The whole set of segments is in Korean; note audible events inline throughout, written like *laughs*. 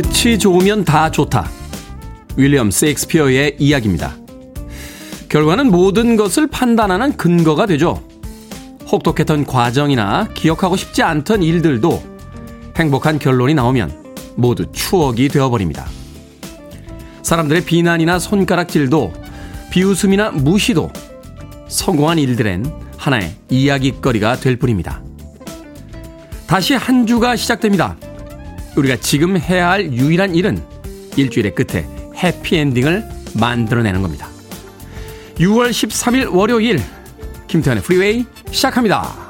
끝이 좋으면 다 좋다. 윌리엄 세익스피어의 이야기입니다. 결과는 모든 것을 판단하는 근거가 되죠. 혹독했던 과정이나 기억하고 싶지 않던 일들도 행복한 결론이 나오면 모두 추억이 되어버립니다. 사람들의 비난이나 손가락질도 비웃음이나 무시도 성공한 일들엔 하나의 이야기거리가 될 뿐입니다. 다시 한 주가 시작됩니다. 우리가 지금 해야 할 유일한 일은 일주일의 끝에 해피엔딩을 만들어내는 겁니다. 6월 13일 월요일 김태훈의 Freeway 시작합니다.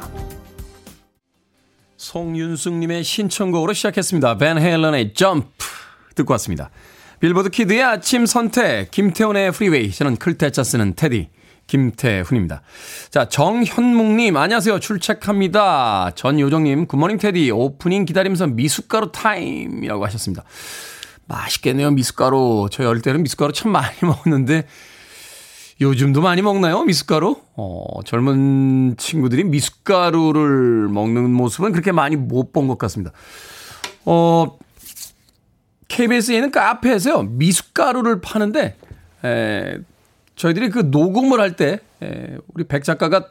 송윤숙님의 신청곡으로 시작했습니다. Van Halen의 Jump 듣고 왔습니다. Billboard kid의 아침 선택 김태훈의 Freeway 저는 클 태 자 쓰는 테디 김태훈입니다. 자, 정현묵님, 안녕하세요. 출첵합니다. 전요정님, good morning 테디, 오프닝 기다리면서 미숫가루 타임이라고 하셨습니다. 맛있겠네요, 미숫가루. 저희 어릴 때는 미숫가루 참 많이 *laughs* 먹었는데, 요즘도 많이 먹나요, 미숫가루? 어, 젊은 친구들이 미숫가루를 먹는 모습은 그렇게 많이 못 본 것 같습니다. 어, KBS에는 카페에서요, 미숫가루를 파는데, 에, 저희들이 그 녹음을 할 때, 우리 백 작가가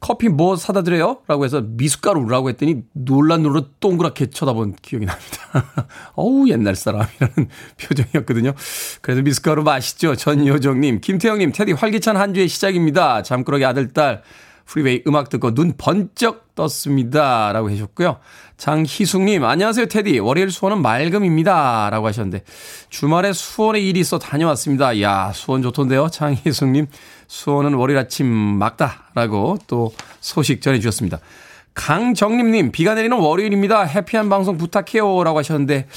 커피 뭐 사다 드려요? 라고 해서 미숫가루라고 했더니 놀란 눈으로 동그랗게 쳐다본 기억이 납니다. *laughs* 어우, 옛날 사람이라는 *laughs* 표정이었거든요. 그래도 미숫가루 맛있죠? 전효정님, 김태형님, 테디 활기찬 한 주의 시작입니다. 잠꾸러기 아들, 딸, Freeway 음악 듣고 눈 번쩍 떴습니다. 라고 해주셨고요. 장희숙님, 안녕하세요, 테디. 월요일 수원은 맑음입니다. 라고 하셨는데, 주말에 수원에 일이 있어 다녀왔습니다. 야 수원 좋던데요. 장희숙님, 수원은 월요일 아침 막다. 라고 또 소식 전해주셨습니다. 강정림님, 비가 내리는 월요일입니다. 해피한 방송 부탁해요. 라고 하셨는데,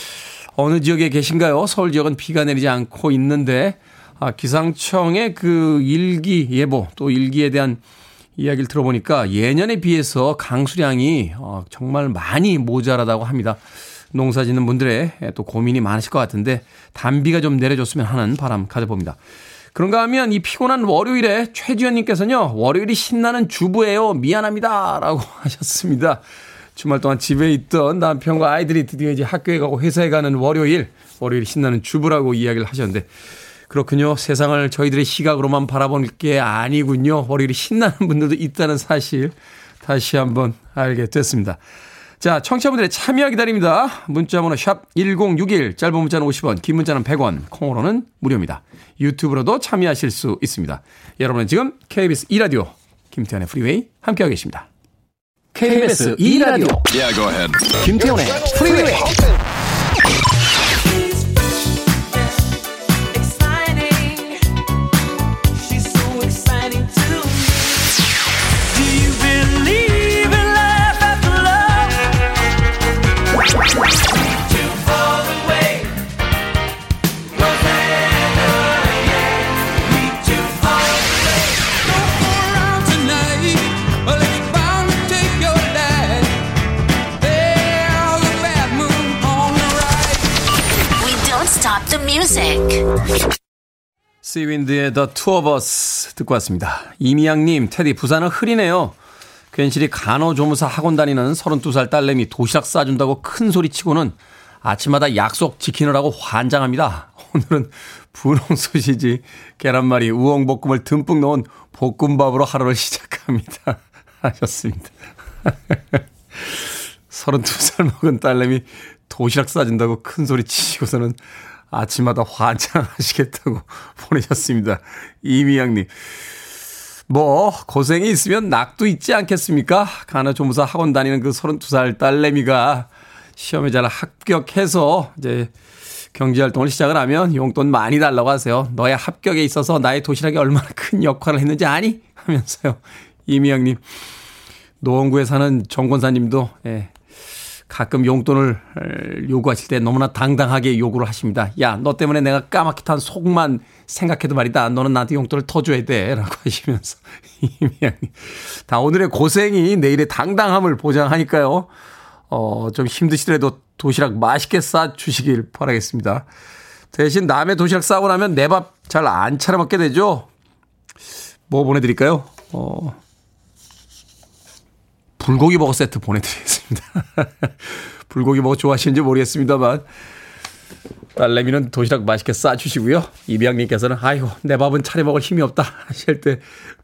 어느 지역에 계신가요? 서울 지역은 비가 내리지 않고 있는데, 아, 기상청의 그 일기 예보, 또 일기에 대한 이야기를 들어보니까 예년에 비해서 강수량이 어, 정말 많이 모자라다고 합니다. 농사 짓는 분들의 또 고민이 많으실 것 같은데 단비가 좀 내려줬으면 하는 바람 가져봅니다. 그런가 하면 이 피곤한 월요일에 최지현님께서는요, 월요일이 신나는 주부예요. 미안합니다. 라고 *laughs* 하셨습니다. 주말 동안 집에 있던 남편과 아이들이 드디어 이제 학교에 가고 회사에 가는 월요일, 월요일이 신나는 주부라고 이야기를 하셨는데, 그렇군요. 세상을 저희들의 시각으로만 바라보는 게 아니군요. 월요일이 신나는 분들도 있다는 사실 다시 한번 알게 됐습니다. 자, 청취자분들의 참여 기다립니다. 문자번호 샵 1061, 짧은 문자는 50원, 긴 문자는 100원, 콩으로는 무료입니다. 유튜브로도 참여하실 수 있습니다. 여러분은 지금 KBS 2라디오 김태훈의 Freeway 함께하고 계십니다. KBS 2라디오 yeah, 김태훈의 Freeway 시윈드의 The Two of Us 듣고 왔습니다. 이미양님, 테디, 부산은 흐리네요. 괜시리 간호조무사 학원 다니는 32살 딸내미 도시락 싸준다고 큰 소리 치고는 아침마다 약속 지키느라고 환장합니다. *laughs* 오늘은 분홍 소시지, 계란말이, 우엉볶음을 듬뿍 넣은 볶음밥으로 하루를 *laughs* 시작합니다. 하셨습니다. *laughs* 32살 먹은 딸내미 도시락 싸준다고 큰 소리 치고서는 아침마다 환장하시겠다고 *laughs* *laughs* 보내셨습니다. 이미양님. 뭐, 고생이 있으면 낙도 있지 않겠습니까? 간호조무사 학원 다니는 그 32살 딸내미가 시험에 잘 합격해서 이제 경제활동을 시작을 하면 용돈 많이 달라고 하세요. 너의 합격에 있어서 나의 도시락이 얼마나 큰 역할을 했는지 아니? 하면서요. 이미영님. 노원구에 사는 정권사님도, 예, 가끔 용돈을 요구하실 때 너무나 당당하게 요구를 하십니다. 야, 너 때문에 내가 까맣게 탄 속만 생각해도 말이다. 너는 나한테 용돈을 더 줘야 돼. 라고 *laughs* 하시면서. 다 오늘의 고생이 내일의 당당함을 보장하니까요. 어, 좀 힘드시더라도 도시락 맛있게 싸 주시길 바라겠습니다. 대신 남의 도시락 싸고 나면 내 밥 잘 안 차려 먹게 되죠? 뭐 보내드릴까요? 어, 불고기 버거 세트 보내드리겠습니다. *laughs* 불고기 버거 좋아하시는지 모르겠습니다만, 딸내미는 도시락 맛있게 싸주시고요. 이비양님께서는 아이고 내 밥은 차려 먹을 힘이 없다 하실 때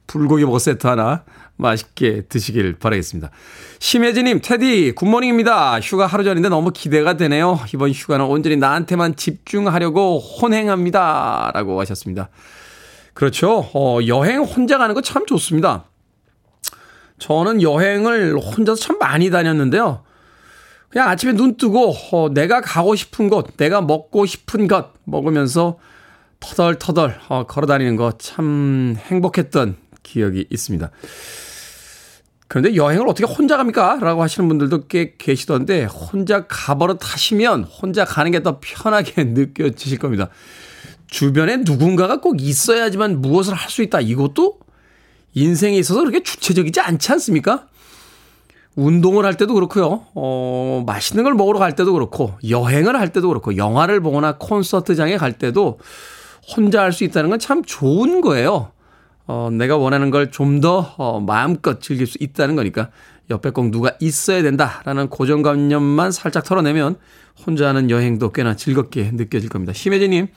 불고기 버거 세트 하나 맛있게 드시길 바라겠습니다. 심혜진님, 테디, good morning입니다. 휴가 하루 전인데 너무 기대가 되네요. 이번 휴가는 온전히 나한테만 집중하려고 혼행합니다. 라고 하셨습니다. 그렇죠. 어, 여행 혼자 가는 거 참 좋습니다. 저는 여행을 혼자서 참 많이 다녔는데요. 그냥 아침에 눈 뜨고 어, 내가 가고 싶은 곳, 내가 먹고 싶은 것 먹으면서 터덜터덜 어, 걸어 다니는 거 참 행복했던 기억이 있습니다. 그런데 여행을 어떻게 혼자 갑니까? 라고 하시는 분들도 꽤 계시던데 혼자 가버릇 하시면 혼자 가는 게 더 편하게 *laughs* 느껴지실 겁니다. 주변에 누군가가 꼭 있어야지만 무엇을 할 수 있다. 이것도 인생에 있어서 그렇게 주체적이지 않지 않습니까? 운동을 할 때도 그렇고요. 어, 맛있는 걸 먹으러 갈 때도 그렇고 여행을 할 때도 그렇고 영화를 보거나 콘서트장에 갈 때도 혼자 할 수 있다는 건 참 좋은 거예요. 어, 내가 원하는 걸 좀 더 어, 마음껏 즐길 수 있다는 거니까 옆에 꼭 누가 있어야 된다라는 고정관념만 살짝 털어내면 혼자 하는 여행도 꽤나 즐겁게 느껴질 겁니다. 심혜진님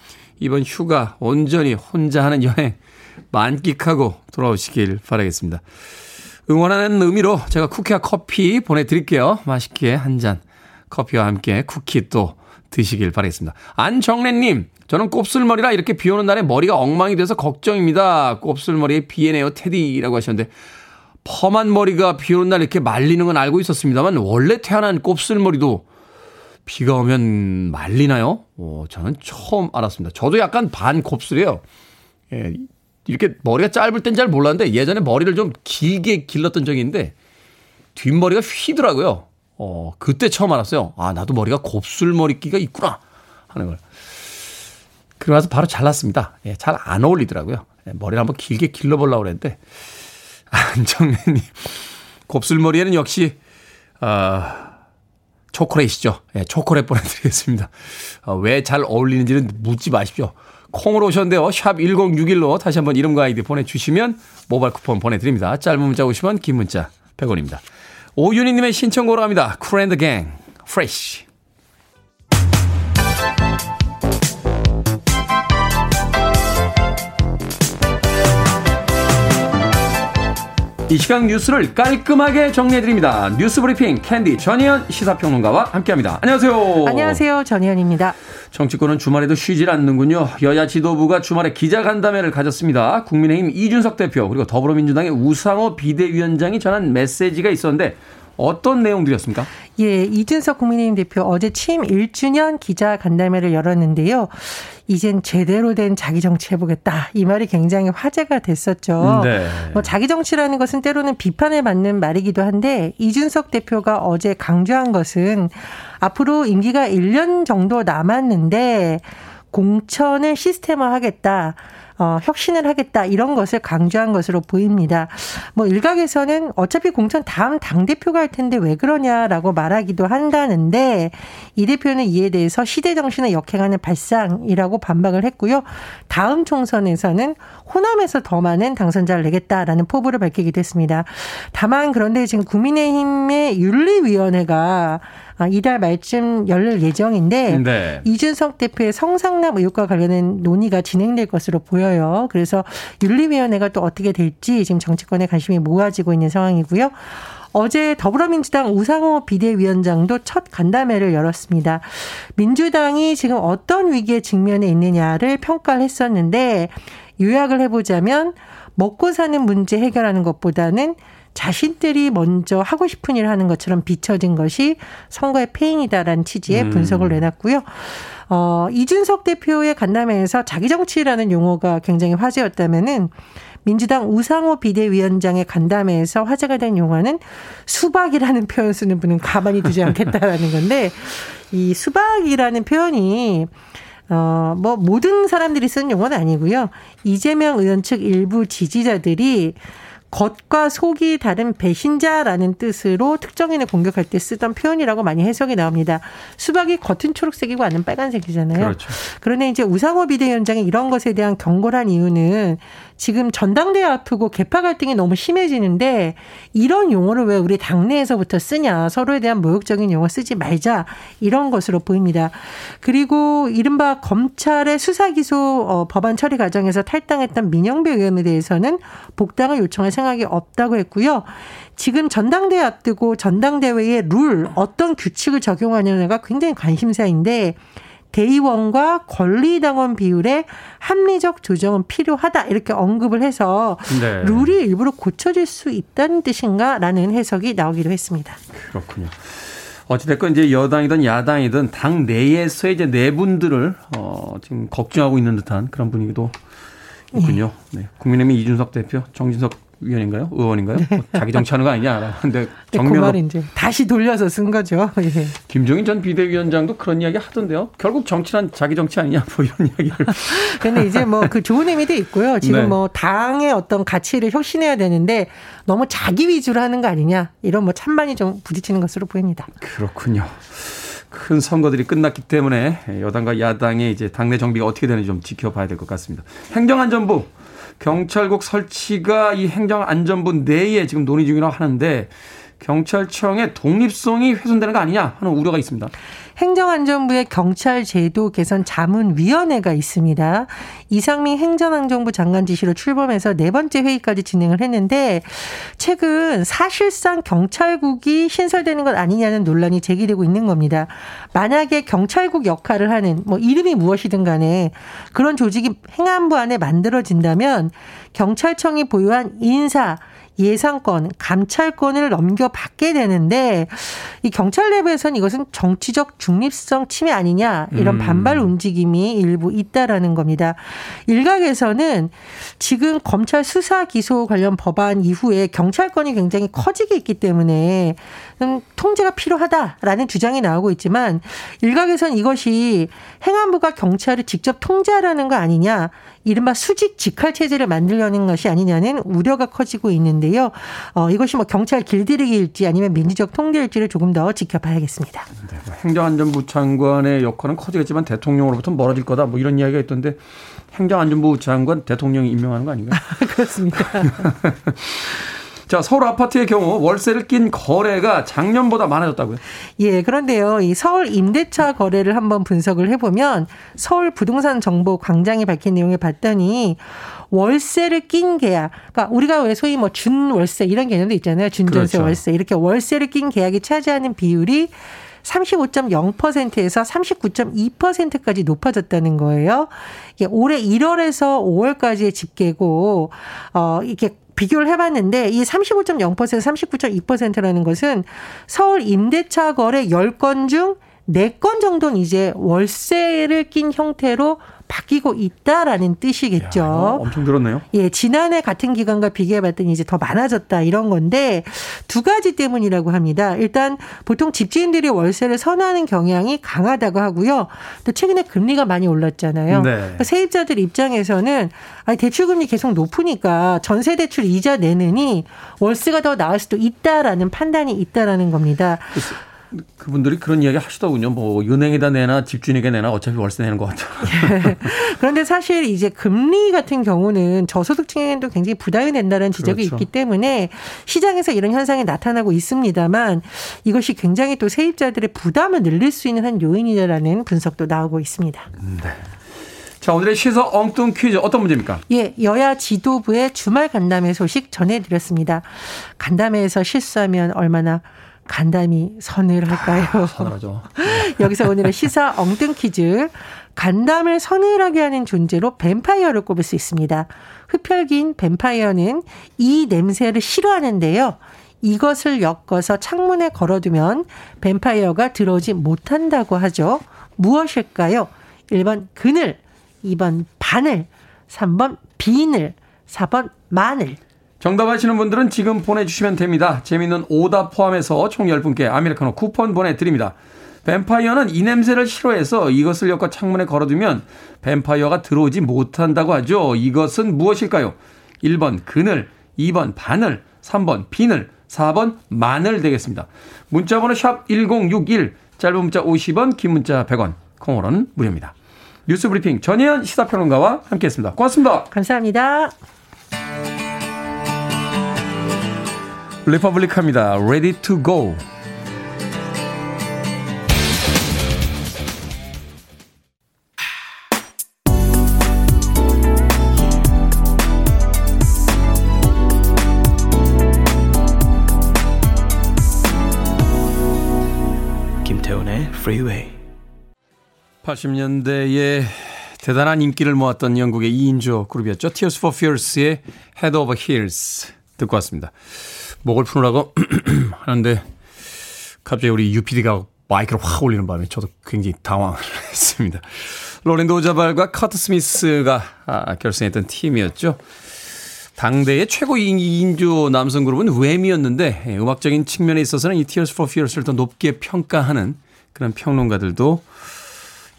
이번 휴가 온전히 혼자 하는 여행 만끽하고 돌아오시길 바라겠습니다. 응원하는 의미로 제가 쿠키와 커피 보내드릴게요. 맛있게 한 잔 커피와 함께 쿠키 또 드시길 바라겠습니다. 안정래님, 저는 곱슬머리라 이렇게 비 오는 날에 머리가 엉망이 돼서 걱정입니다. 곱슬머리에 비에네요 테디라고 하셨는데 펌한 머리가 비 오는 날 이렇게 말리는 건 알고 있었습니다만 원래 태어난 곱슬머리도 비가 오면 말리나요? 오, 저는 처음 알았습니다. 저도 약간 반 곱슬이에요. 예, 이렇게 머리가 짧을 땐 잘 몰랐는데 예전에 머리를 좀 길게 길렀던 적이 있는데 뒷머리가 휘더라고요. 어, 그때 처음 알았어요. 아, 나도 머리가 곱슬머리끼가 있구나 하는 걸. 그러고 나서 바로 잘랐습니다. 예, 잘 안 어울리더라고요. 예, 머리를 한번 길게 길러보려고 그랬는데 *laughs* 안정래님 곱슬머리에는 역시 아 어, 초콜릿이죠. 예, 초콜릿 보내드리겠습니다. 어, 왜 잘 어울리는지는 묻지 마십시오. 콩으로 오셨는데요. 샵 1061로 다시 한번 이름과 아이디 보내주시면 모바일 쿠폰 보내드립니다. 짧은 문자 오시면 긴 문자 100원입니다. 오윤희님의 신청곡으로 합니다. Kool & the Gang, Fresh. 이 시간 뉴스를 깔끔하게 정리해드립니다. 뉴스 브리핑 캔디 전희연 시사평론가와 함께합니다. 안녕하세요. 안녕하세요. 전희연입니다. 정치권은 주말에도 쉬질 않는군요. 여야 지도부가 주말에 기자간담회를 가졌습니다. 국민의힘 이준석 대표 그리고 더불어민주당의 우상호 비대위원장이 전한 메시지가 있었는데 어떤 내용들이었습니까? 예, 이준석 국민의힘 대표 어제 취임 1주년 기자 간담회를 열었는데요. 이젠 제대로 된 자기 정치 해보겠다. 이 말이 굉장히 화제가 됐었죠. 네. 뭐 자기 정치라는 것은 때로는 비판을 받는 말이기도 한데 이준석 대표가 어제 강조한 것은 앞으로 임기가 1년 정도 남았는데 공천을 시스템화하겠다. 어, 혁신을 하겠다 이런 것을 강조한 것으로 보입니다. 뭐 일각에서는 어차피 공천 다음 당 대표가 할 텐데 왜 그러냐라고 말하기도 한다는데 이 대표는 이에 대해서 시대 정신을 역행하는 발상이라고 반박을 했고요. 다음 총선에서는 호남에서 더 많은 당선자를 내겠다라는 포부를 밝히기도 했습니다. 다만 그런데 지금 국민의힘의 윤리위원회가 아, 이달 말쯤 열릴 예정인데 네. 이준석 대표의 성상납 의혹과 관련된 논의가 진행될 것으로 보여요. 그래서 윤리위원회가 또 어떻게 될지 지금 정치권에 관심이 모아지고 있는 상황이고요. 어제 더불어민주당 우상호 비대위원장도 첫 간담회를 열었습니다. 민주당이 지금 어떤 위기에 직면해 있느냐를 평가를 했었는데 요약을 해보자면 먹고 사는 문제 해결하는 것보다는 자신들이 먼저 하고 싶은 일을 하는 것처럼 비춰진 것이 선거의 패인이다라는 취지의 음. 분석을 내놨고요. 어, 이준석 대표의 간담회에서 자기 정치라는 용어가 굉장히 화제였다면은 민주당 우상호 비대위원장의 간담회에서 화제가 된 용어는 수박이라는 표현 쓰는 분은 가만히 두지 않겠다라는 건데 *laughs* 이 수박이라는 표현이 어, 뭐 모든 사람들이 쓰는 용어는 아니고요. 이재명 의원 측 일부 지지자들이 겉과 속이 다른 배신자라는 뜻으로 특정인을 공격할 때 쓰던 표현이라고 많이 해석이 나옵니다. 수박이 겉은 초록색이고 안은 빨간색이잖아요. 그렇죠. 그런데 이제 우상호 비대위원장이 이런 것에 대한 경고를 한 이유는 지금 전당대회 앞두고 개파 갈등이 너무 심해지는데 이런 용어를 왜 우리 당내에서부터 쓰냐 서로에 대한 모욕적인 용어 쓰지 말자 이런 것으로 보입니다. 그리고 이른바 검찰의 수사 기소 어, 법안 처리 과정에서 탈당했던 민영배 의원에 대해서는 복당을 요청할 생각이 없다고 했고요. 지금 전당대회 앞두고 전당대회의 룰 어떤 규칙을 적용하느냐가 굉장히 관심사인데 대의원과 권리당원 비율의 합리적 조정은 필요하다 이렇게 언급을 해서 네. 룰이 일부러 고쳐질 수 있다는 뜻인가라는 해석이 나오기도 했습니다. 그렇군요. 어찌됐건 이제 여당이든 야당이든 당 내에서 이제 내분들을 어 지금 걱정하고 있는 듯한 그런 분위기도 있군요. 네. 네. 국민의힘 이준석 대표, 정진석 위원인가요? 의원인가요? 네. 뭐 자기 정치하는 거 아니냐. 근데 정면으로 네, 그 이제 다시 돌려서 쓴 거죠. *laughs* 예. 김종인 전 비대위원장도 그런 이야기 하던데요. 결국 정치란 자기 정치 아니냐 뭐 이런 *laughs* 이야기를. *laughs* 근데 이제 뭐 그 좋은 의미도 있고요. 지금 네. 뭐 당의 어떤 가치를 혁신해야 되는데 너무 자기 위주로 하는 거 아니냐 이런 뭐 찬반이 좀 부딪히는 것으로 보입니다. 그렇군요. 큰 선거들이 끝났기 때문에 여당과 야당의 이제 당내 정비가 어떻게 되는지 좀 지켜봐야 될 것 같습니다. 행정안전부 경찰국 설치가 이 행정안전부 내에 지금 논의 중이라고 하는데 경찰청의 독립성이 훼손되는 거 아니냐 하는 우려가 있습니다. 행정안전부의 경찰 제도 개선 자문위원회가 있습니다. 이상민 행정안전부 장관 지시로 출범해서 네 번째 회의까지 진행을 했는데 최근 사실상 경찰국이 신설되는 것 아니냐는 논란이 제기되고 있는 겁니다. 만약에 경찰국 역할을 하는 뭐 이름이 무엇이든 간에 그런 조직이 행안부 안에 만들어진다면 경찰청이 보유한 인사 예상권, 감찰권을 넘겨받게 되는데 이 경찰 내부에서는 이것은 정치적 중립성 침해 아니냐 이런 음. 반발 움직임이 일부 있다라는 겁니다. 일각에서는 지금 검찰 수사 기소 관련 법안 이후에 경찰권이 굉장히 커지게 있기 때문에 통제가 필요하다라는 주장이 나오고 있지만 일각에서는 이것이 행안부가 경찰을 직접 통제하라는 거 아니냐 이른바 수직 직할 체제를 만들려는 것이 아니냐는 우려가 커지고 있는데요. 어, 이것이 뭐 경찰 길들이기일지 아니면 민주적 통제일지를 조금 더 지켜봐야겠습니다. 네, 뭐 행정안전부 장관의 역할은 커지겠지만 대통령으로부터 멀어질 거다 뭐 이런 이야기가 있던데 행정안전부 장관 대통령이 임명하는 거 아닌가요? *laughs* 그렇습니다. *laughs* 자, 서울 아파트의 경우 월세를 낀 거래가 작년보다 많아졌다고요? 예, 그런데요. 이 서울 임대차 거래를 한번 분석을 해보면 서울 부동산 정보 광장이 밝힌 내용을 봤더니 월세를 낀 계약. 그러니까 우리가 왜 소위 뭐 준월세 이런 개념도 있잖아요. 준전세 그렇죠. 월세. 이렇게 월세를 낀 계약이 차지하는 비율이 35.0%에서 39.2%까지 높아졌다는 거예요. 이게 올해 1월에서 5월까지의 집계고 어 이게 비교를 해봤는데 이 35.0% 39.2%라는 것은 서울 임대차 거래 10건 중 4건 정도는 이제 월세를 낀 형태로 바뀌고 있다라는 뜻이겠죠. 야, 엄청 늘었네요. 예, 지난해 같은 기간과 비교해 봤더니 이제 더 많아졌다 이런 건데 두 가지 때문이라고 합니다. 일단 보통 집주인들이 월세를 선호하는 경향이 강하다고 하고요. 또 최근에 금리가 많이 올랐잖아요. 네. 그러니까 세입자들 입장에서는 아니 대출 금리 계속 높으니까 전세 대출 이자 내느니 월세가 더 나을 수도 있다라는 판단이 있다라는 겁니다. 그치. 그분들이 그런 이야기 하시더군요. 뭐 은행에다 내나 집주인에게 내나 어차피 월세 내는 것 같아. 예. *laughs* 그런데 사실 이제 금리 같은 경우는 저소득층에도 굉장히 부담이 된다는 지적이 그렇죠. 있기 때문에 시장에서 이런 현상이 나타나고 있습니다만 이것이 굉장히 또 세입자들의 부담을 늘릴 수 있는 한 요인이라는 분석도 나오고 있습니다. 네. 자, 오늘의 시서 엉뚱 퀴즈 어떤 문제입니까? 예, 여야 지도부의 주말 간담회 소식 전해드렸습니다. 간담회에서 실수하면 얼마나 간담이 서늘할까요? 아, 서늘하죠. *laughs* 여기서 오늘의 시사 엉뚱 퀴즈. 간담을 서늘하게 하는 존재로 뱀파이어를 꼽을 수 있습니다. 흡혈귀 뱀파이어는 이 냄새를 싫어하는데요. 이것을 엮어서 창문에 걸어두면 뱀파이어가 들어오지 못한다고 하죠. 무엇일까요? 1번 그늘, 2번 바늘, 3번 비늘, 4번 마늘. 정답 아시는 분들은 지금 보내주시면 됩니다. 재미있는 오답 포함해서 총 10분께 아메리카노 쿠폰 보내드립니다. 뱀파이어는 이 냄새를 싫어해서 이것을 엮어 창문에 걸어두면 뱀파이어가 들어오지 못한다고 하죠. 이것은 무엇일까요? 1번 그늘, 2번 바늘, 3번 비늘, 4번 마늘 되겠습니다. 문자번호 샵 1061, 짧은 문자 50원, 긴 문자 100원, 콩으로는 무료입니다. 뉴스 브리핑 전혜연 시사평론가와 함께했습니다. 고맙습니다. 감사합니다. 리퍼블릭합니다. Ready to go. 김태훈의 Freeway. 80년대에 대단한 인기를 모았던 영국의 2인조 그룹이었죠. Tears for Fears의 Head Over Heels 듣고 왔습니다. 목을 푸느라고 *clears throat* 하는데 갑자기 우리 유 PD가 마이크를 확 올리는 바람에 저도 굉장히 당황을 *laughs* 했습니다. 롤랜드 오자발과 커트 스미스가 아, 결성했던 팀이었죠. 당대의 최고 2인조 남성 그룹은 Wham이었는데 예, 음악적인 측면에 있어서는 이 Tears for Fears를 더 높게 평가하는 그런 평론가들도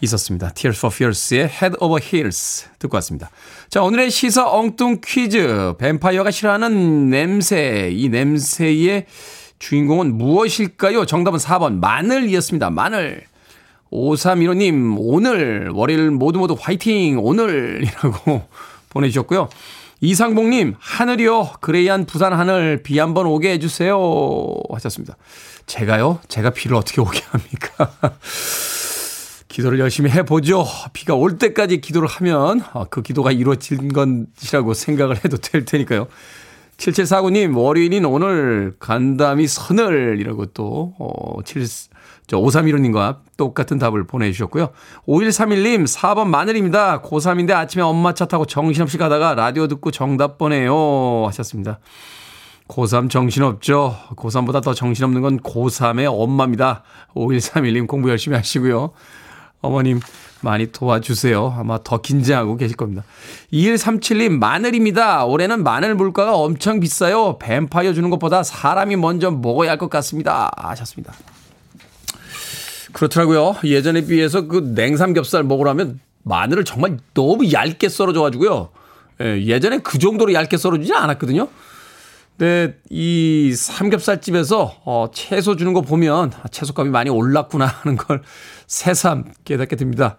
있었습니다. Tears for Fears의 Head Over Heels 듣고 왔습니다. 자, 오늘의 시사 엉뚱 퀴즈. 뱀파이어가 싫어하는 냄새. 이 냄새의 주인공은 무엇일까요? 정답은 4번 마늘이었습니다. 마늘. 5315님, 오늘, 월요일 모두 모두 화이팅! 오늘이라고 *laughs* 보내주셨고요. 이상봉님, 하늘이요. 그레이한 부산 하늘 비 한번 오게 해주세요. 하셨습니다. 제가요? 제가 비를 어떻게 오게 합니까? *laughs* 기도를 열심히 해보죠. 비가 올 때까지 기도를 하면 아, 그 기도가 이루어진 것이라고 생각을 해도 될 테니까요. 7749님, 월요일인 오늘 간담이 서늘이라고 또, 어, 7, 저, 5315님과 똑같은 답을 보내주셨고요. 5131님, 4번 마늘입니다. 고3인데 아침에 엄마 차 타고 정신없이 가다가 라디오 듣고 정답 보내요. 하셨습니다. 고3 정신없죠. 고3보다 더 정신없는 건 고3의 엄마입니다. 5131님 공부 열심히 하시고요. 어머님 많이 도와주세요. 아마 더 긴장하고 계실 겁니다. 2137님 마늘입니다. 올해는 마늘 물가가 엄청 비싸요. 뱀파이어 주는 것보다 사람이 먼저 먹어야 할 것 같습니다. 하셨습니다. 그렇더라고요. 예전에 비해서 그 냉삼겹살 먹으라면 마늘을 정말 너무 얇게 썰어줘가지고요. 예, 예전에 그 정도로 얇게 썰어주지 않았거든요. 근데 이 삼겹살집에서 어, 채소 주는 거 보면 아, 채소값이 많이 올랐구나 하는 걸 *laughs* 새삼 깨닫게 됩니다.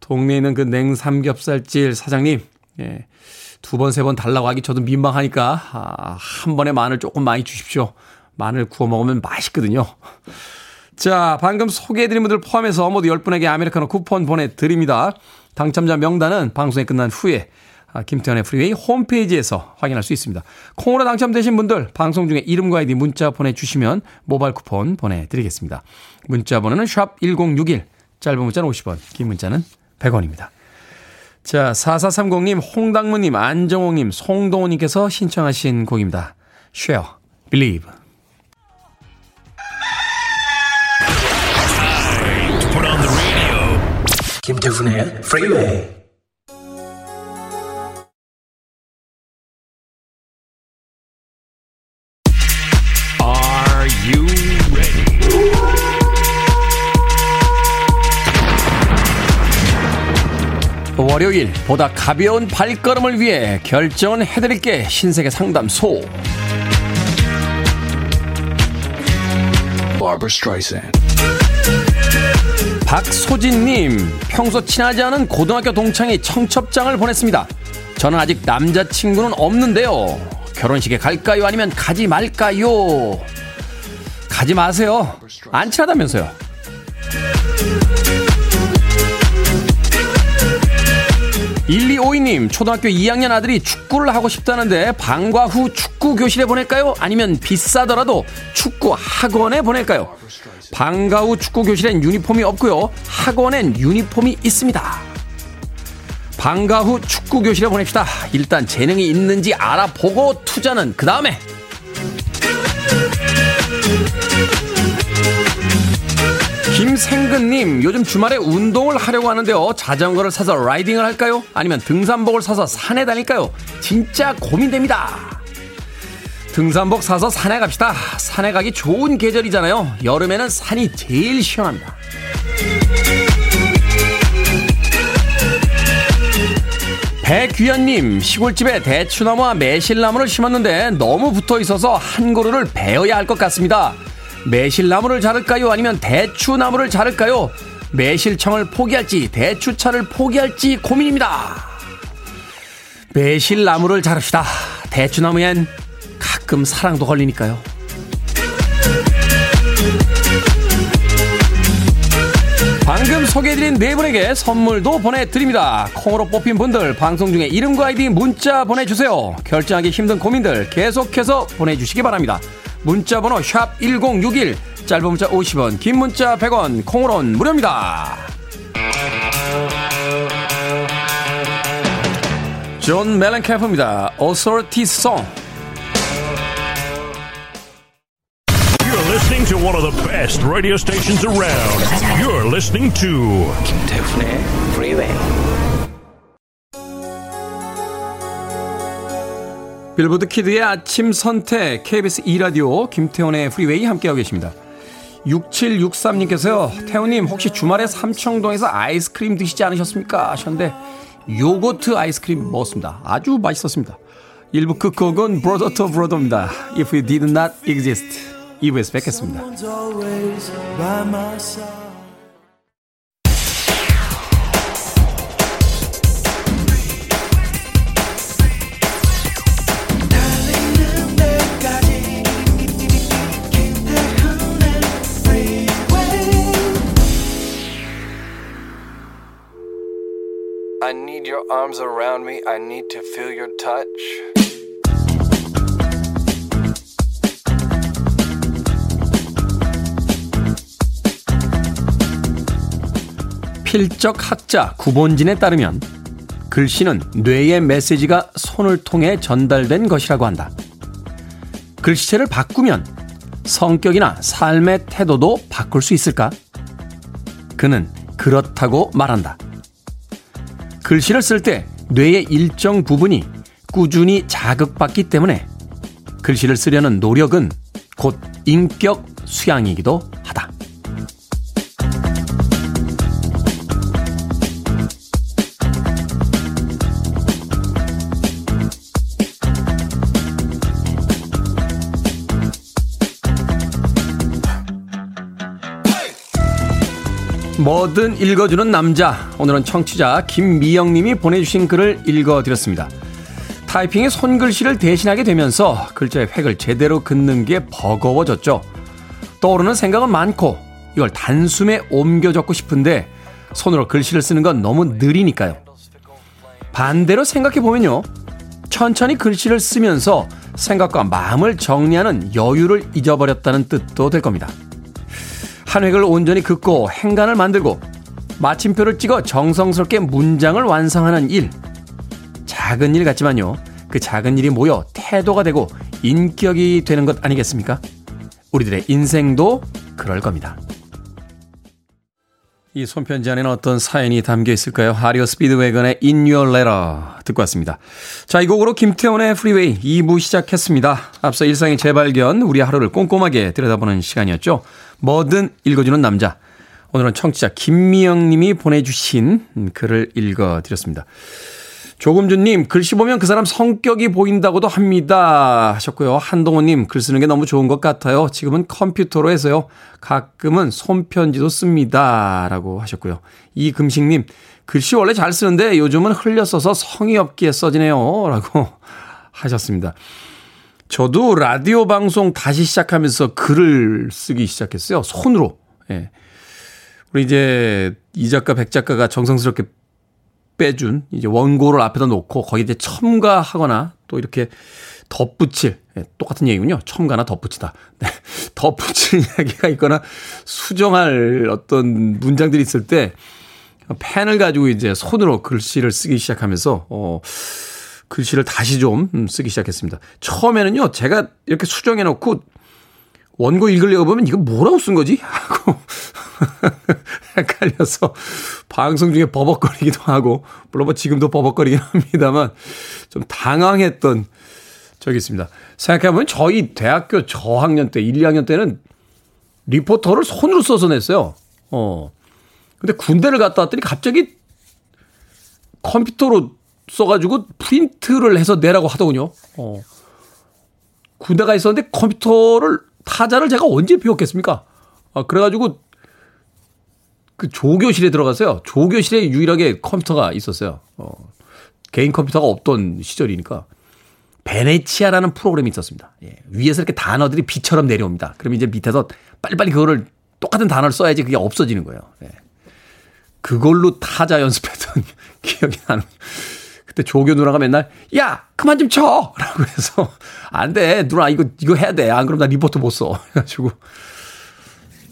동네에 있는 그 냉삼겹살집 사장님, 예, 두 번, 세 번 달라고 하기 저도 민망하니까, 아, 한 번에 마늘 조금 많이 주십시오. 마늘 구워 먹으면 맛있거든요. 자, 방금 소개해드린 분들 포함해서 모두 10분에게 아메리카노 쿠폰 보내드립니다. 당첨자 명단은 방송이 끝난 후에 아, 김태훈의 Freeway 홈페이지에서 확인할 수 있습니다. 콩으로 당첨되신 분들 방송 중에 이름과 아이디 문자 보내주시면 모바일 쿠폰 보내드리겠습니다. 문자 번호는 샵 1061, 짧은 문자는 50원, 긴 문자는 100원입니다. 자, 4430님, 홍당무님, 안정호님, 송동호님께서 신청하신 곡입니다. Cher, Believe. 김태훈의 프리웨이 월요일 보다 가벼운 발걸음을 위해 결정은 해드릴게. 신세계 상담소. 박소진님 평소 친하지 않은 고등학교 동창이 청첩장을 보냈습니다. 저는 아직 남자친구는 없는데요. 결혼식에 갈까요? 아니면 가지 말까요? 가지 마세요. 안 친하다면서요 1252님, 초등학교 2학년 아들이 축구를 하고 싶다는데 방과 후 축구 교실에 보낼까요? 아니면 비싸더라도 축구 학원에 보낼까요? 방과 후 축구 교실엔 유니폼이 없고요. 학원엔 유니폼이 있습니다. 방과 후 축구 교실에 보냅시다. 일단 재능이 있는지 알아보고 투자는 그 다음에. 김생근님, 요즘 주말에 운동을 하려고 하는데요. 자전거를 사서 라이딩을 할까요? 아니면 등산복을 사서 산에 다닐까요? 진짜 고민됩니다. 등산복 사서 산에 갑시다. 산에 가기 좋은 계절이잖아요. 여름에는 산이 제일 시원합니다. 배귀현님, 시골집에 대추나무와 매실나무를 심었는데 너무 붙어 있어서 한 그루를 베어야 할 것 같습니다. 매실나무를 자를까요? 아니면 대추나무를 자를까요? 매실청을 포기할지 대추차를 포기할지 고민입니다. 매실나무를 자릅시다. 대추나무엔 가끔 사랑도 걸리니까요. 방금 소개해드린 네 분에게 선물도 보내드립니다. 콩으로 뽑힌 분들 방송 중에 이름과 아이디 문자 보내주세요. 결정하기 힘든 고민들 계속해서 보내주시기 바랍니다. 문자번호 샵 1061, 짧은 문자 50원, 긴 문자 100원, 콩으로는 무료입니다. 존 멜렌캠프입니다. Authority Song. listening to one of the best radio stations around. You're listening to 김태훈의 Freeway. Billboard kid의 아침 선택 KBS 2라디오 김태훈의 Freeway 함께하고 계십니다. 6763님께서요. 태훈님 혹시 주말에 삼청동에서 아이스크림 드시지 않으셨습니까? 하셨는데 요거트 아이스크림 먹었습니다. 아주 맛있었습니다. 1부 끝곡은 Brother to Brother입니다. If you did not exist. 2부에서 뵙겠습니다. Your arms around me. I need to feel your touch. 필적 학자 구본진에 따르면 글씨는 뇌의 메시지가 손을 통해 전달된 것이라고 한다. 글씨체를 바꾸면 성격이나 삶의 태도도 바꿀 수 있을까? 그는 그렇다고 말한다. 글씨를 쓸 때 뇌의 일정 부분이 꾸준히 자극받기 때문에 글씨를 쓰려는 노력은 곧 인격 수양이기도 하다. 뭐든 읽어주는 남자. 오늘은 청취자 김미영님이 보내주신 글을 읽어드렸습니다. 타이핑의 손글씨를 대신하게 되면서 글자의 획을 제대로 긋는 게 버거워졌죠. 떠오르는 생각은 많고 이걸 단숨에 옮겨 적고 싶은데 손으로 글씨를 쓰는 건 너무 느리니까요. 반대로 생각해보면요. 천천히 글씨를 쓰면서 생각과 마음을 정리하는 여유를 잊어버렸다는 뜻도 될 겁니다. 한 획을 온전히 긋고 행간을 만들고 마침표를 찍어 정성스럽게 문장을 완성하는 일. 작은 일 같지만요. 그 작은 일이 모여 태도가 되고 인격이 되는 것 아니겠습니까? 우리들의 인생도 그럴 겁니다. 이 손편지 안에는 어떤 사연이 담겨 있을까요? REO Speedwagon의 In Your Letter 듣고 왔습니다. 자, 이 곡으로 김태훈의 Freeway 2부 시작했습니다. 앞서 일상의 재발견, 우리 하루를 꼼꼼하게 들여다보는 시간이었죠. 뭐든 읽어주는 남자. 오늘은 청취자 김미영 님이 보내주신 글을 읽어드렸습니다. 조금준님, 글씨 보면 그 사람 성격이 보인다고도 합니다. 하셨고요. 한동호님, 글 쓰는 게 너무 좋은 것 같아요. 지금은 컴퓨터로 해서요. 가끔은 손편지도 씁니다. 라고 하셨고요. 이금식님, 글씨 원래 잘 쓰는데 요즘은 흘려 써서 성의 없게 써지네요. 라고 *laughs* 하셨습니다. 저도 라디오 방송 다시 시작하면서 글을 쓰기 시작했어요. 손으로. 예. 우리 이제 이 작가, 백 작가가 정성스럽게 빼준 이제 원고를 앞에다 놓고 거기에 이제 첨가하거나 또 이렇게 덧붙일 예, 똑같은 얘기군요. 첨가나 덧붙이다. 네. *laughs* 덧붙일 이야기가 있거나 수정할 어떤 문장들이 있을 때 펜을 가지고 이제 손으로 글씨를 쓰기 시작하면서 어 글씨를 다시 좀 음, 쓰기 시작했습니다. 처음에는요, 제가 이렇게 수정해 놓고 원고 읽으려고 보면 이거 뭐라고 쓴 거지? *laughs* 하고 헷갈려서 방송 중에 버벅거리기도 하고, 물론 뭐 지금도 버벅거리긴 합니다만 좀 당황했던 적이 있습니다. 생각해보면 저희 대학교 저학년 때, 1, 2학년 때는 리포터를 손으로 써서 냈어요. 어. 근데 군대를 갔다 왔더니 갑자기 컴퓨터로 써가지고 프린트를 해서 내라고 하더군요. 어. 군대가 있었는데 컴퓨터를 타자를 제가 언제 배웠겠습니까? 아, 그래가지고 그 조교실에 들어갔어요. 조교실에 유일하게 컴퓨터가 있었어요. 어. 개인 컴퓨터가 없던 시절이니까. 베네치아라는 프로그램이 있었습니다. 예. 위에서 이렇게 단어들이 비처럼 내려옵니다. 그럼 이제 밑에서 빨리빨리 그거를 똑같은 단어를 써야지 그게 없어지는 거예요. 예. 그걸로 타자 연습했던 *laughs* 기억이 나는. 그때 조교 누나가 맨날, 야! 그만 좀 쳐! *laughs* 라고 해서, 안 돼. 누나, 이거, 이거 해야 돼. 안 그럼 나 리포트 못 써. *laughs* 해가지고.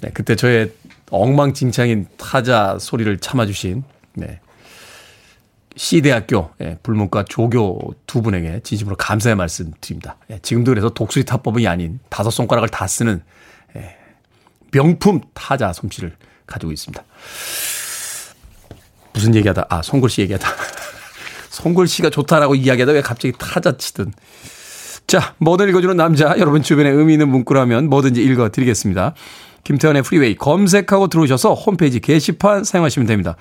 네, 그때 저의 엉망진창인 타자 소리를 참아주신, 네. C대학교 예, 불문과 조교 두 분에게 진심으로 감사의 말씀 드립니다. 예, 지금도 그래서 독수리 타법이 아닌 다섯 손가락을 다 쓰는 예, 명품 타자 솜씨를 가지고 있습니다. 무슨 얘기하다, 아, 손글씨 얘기하다. *laughs* 손글씨가 좋다라고 이야기하다 왜 갑자기 타자 치든. 자, 뭐든 읽어주는 남자, 여러분 주변에 의미 있는 문구라면 뭐든지 읽어드리겠습니다. 김태훈의 프리웨이 검색하고 들어오셔서 홈페이지 게시판 사용하시면 됩니다.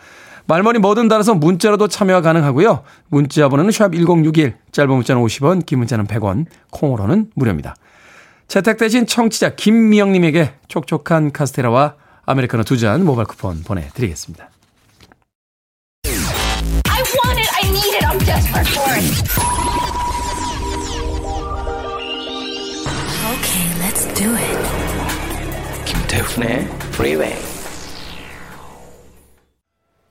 말머리 뭐든 달아서 문자로도 참여가 가능하고요. 문자 번호는 샵 1061, 짧은 문자는 50원, 긴 문자는 100원, 콩으로는 무료입니다. 채택되신 청취자 김미영님에게 촉촉한 카스테라와 아메리카노 두 잔 모바일 쿠폰 보내드리겠습니다. I need it, I'm desperate for it. Okay, let's do it. 김태훈의 Freeway.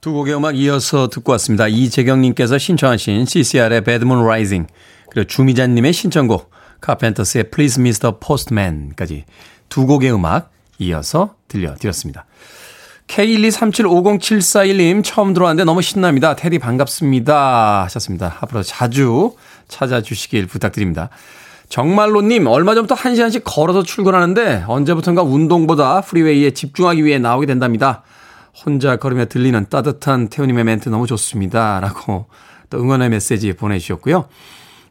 두 곡의 음악 이어서 듣고 왔습니다. 이재경님께서 신청하신 CCR의 Bad Moon Rising 그리고 주미자님의 신청곡 카펜터스의 Please Mr. Postman까지 두 곡의 음악 이어서 들려드렸습니다. K123750741님 처음 들어왔는데 너무 신납니다. 테디 반갑습니다 하셨습니다. 앞으로 자주 찾아주시길 부탁드립니다. 정말로님 얼마 전부터 1시간씩 걸어서 출근하는데 언제부턴가 운동보다 프리웨이에 집중하기 위해 나오게 된답니다. 혼자 걸으며 들리는 따뜻한 태우님의 멘트 너무 좋습니다. 라고 또 응원의 메시지 보내주셨고요.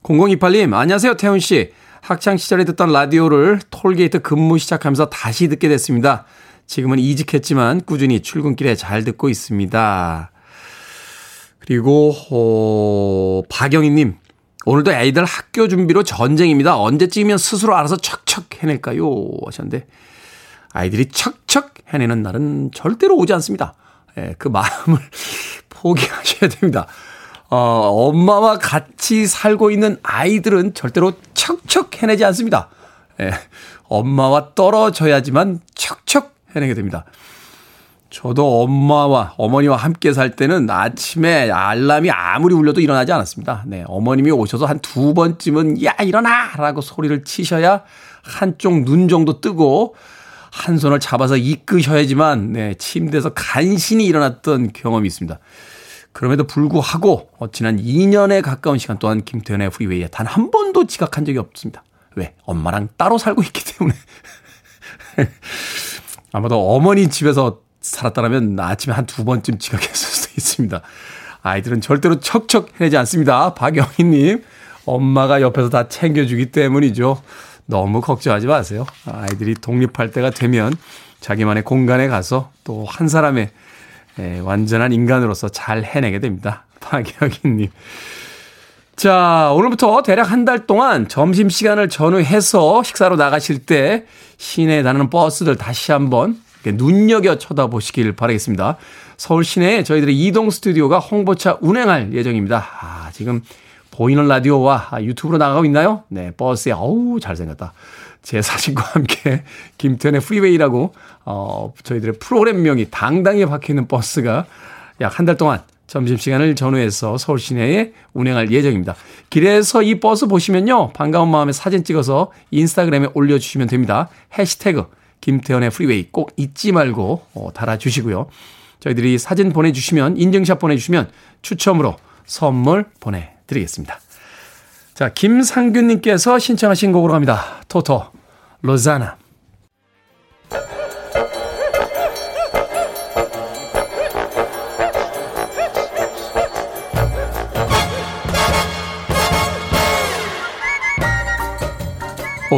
0028님, 안녕하세요, 태훈씨. 학창시절에 듣던 라디오를 톨게이트 근무 시작하면서 다시 듣게 됐습니다. 지금은 이직했지만 꾸준히 출근길에 잘 듣고 있습니다. 그리고, 어, 박영희님, 오늘도 애들 학교 준비로 전쟁입니다. 언제쯤이면 스스로 알아서 척척 해낼까요? 하셨는데, 아이들이 척척 해내는 날은 절대로 오지 않습니다. 예, 그 마음을 *laughs* 포기하셔야 됩니다. 어, 엄마와 같이 살고 있는 아이들은 절대로 척척 해내지 않습니다. 예, 엄마와 떨어져야지만 척척 해내게 됩니다. 저도 엄마와 어머니와 함께 살 때는 아침에 알람이 아무리 울려도 일어나지 않았습니다. 네, 어머님이 오셔서 한 두 번쯤은 야 일어나! 라고 소리를 치셔야 한쪽 눈 정도 뜨고 한 손을 잡아서 이끄셔야지만 네, 침대에서 간신히 일어났던 경험이 있습니다. 그럼에도 불구하고 어, 지난 2년에 가까운 시간 동안 김태현의 프리웨이에 단 한 번도 지각한 적이 없습니다. 왜? 엄마랑 따로 살고 있기 때문에. *laughs* 아마도 어머니 집에서 살았다면 아침에 한 두 번쯤 지각했을 수도 있습니다. 아이들은 절대로 척척 해내지 않습니다. 박영희님, 엄마가 옆에서 다 챙겨주기 때문이죠. 너무 걱정하지 마세요. 아이들이 독립할 때가 되면 자기만의 공간에 가서 또 한 사람의 예, 완전한 인간으로서 잘 해내게 됩니다. *laughs* 박영희님. 자, 오늘부터 대략 한 달 동안 점심시간을 전후해서 식사로 나가실 때 시내에 다니는 버스들 다시 한번 눈여겨 쳐다보시길 바라겠습니다. 서울 시내에 저희들의 이동 스튜디오가 홍보차 운행할 예정입니다. 아, 지금 보이는 라디오와 유튜브로 나가고 있나요? 네, 버스에, 어우, 잘생겼다. 제 사진과 함께 *laughs* 김태훈의 프리웨이라고, 어, 저희들의 프로그램명이 당당히 박혀 있는 버스가 약 한 달 동안 점심시간을 전후해서 서울 시내에 운행할 예정입니다. 길에서 이 버스 보시면요. 반가운 마음에 사진 찍어서 인스타그램에 올려주시면 됩니다. 해시태그 김태훈의 프리웨이 꼭 잊지 말고 어, 달아주시고요. 저희들이 사진 보내주시면 인증샷 보내주시면 추첨으로 선물 보내 드리겠습니다. 자, 김상균님께서 신청하신 곡으로 갑니다. 토토, 로자나.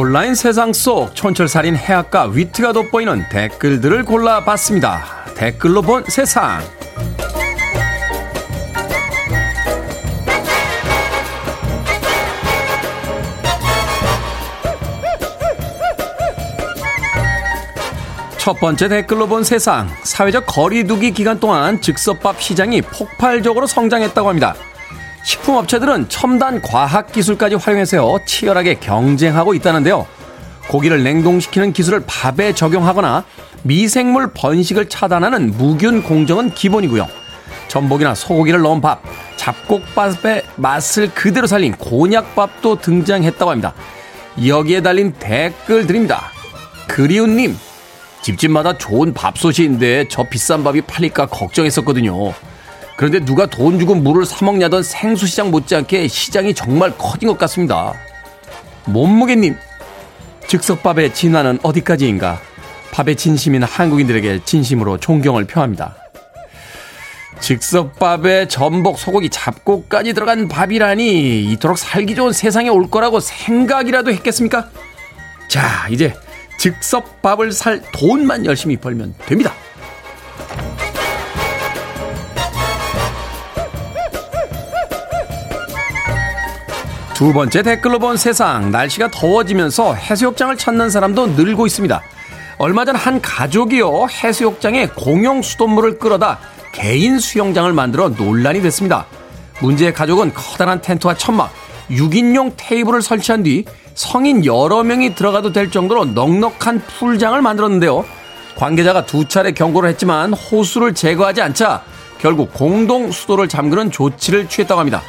온라인 세상 속 촌철살인 해악과 위트가 돋보이는 댓글들을 골라봤습니다. 댓글로 본 세상. 첫 번째 댓글로 본 세상. 사회적 거리두기 기간 동안 즉석밥 시장이 폭발적으로 성장했다고 합니다. 식품업체들은 첨단 과학기술까지 활용해서 치열하게 경쟁하고 있다는데요. 고기를 냉동시키는 기술을 밥에 적용하거나 미생물 번식을 차단하는 무균 공정은 기본이고요. 전복이나 소고기를 넣은 밥, 잡곡밥의 맛을 그대로 살린 곤약밥도 등장했다고 합니다. 여기에 달린 댓글 드립니다. 그리운님, 집집마다 좋은 밥솥이 있는데 저 비싼 밥이 팔릴까 걱정했었거든요. 그런데 누가 돈 주고 물을 사 먹냐던 생수시장 못지않게 시장이 정말 커진 것 같습니다. 몸무게님, 즉석밥의 진화는 어디까지인가? 밥의 진심인 한국인들에게 진심으로 존경을 표합니다. 즉석밥에 전복, 소고기, 잡곡까지 들어간 밥이라니 이토록 살기 좋은 세상에 올 거라고 생각이라도 했겠습니까? 자, 이제 즉석밥을 살 돈만 열심히 벌면 됩니다. 두 번째 댓글로 본 세상. 날씨가 더워지면서 해수욕장을 찾는 사람도 늘고 있습니다. 얼마 전 한 가족이요. 해수욕장에 공용 수돗물을 끌어다 개인 수영장을 만들어 논란이 됐습니다. 문제의 가족은 커다란 텐트와 천막, 6인용 테이블을 설치한 뒤 성인 여러 명이 들어가도 될 정도로 넉넉한 풀장을 만들었는데요. 관계자가 두 차례 경고를 했지만 호수를 제거하지 않자 결국 공동 수도를 잠그는 조치를 취했다고 합니다.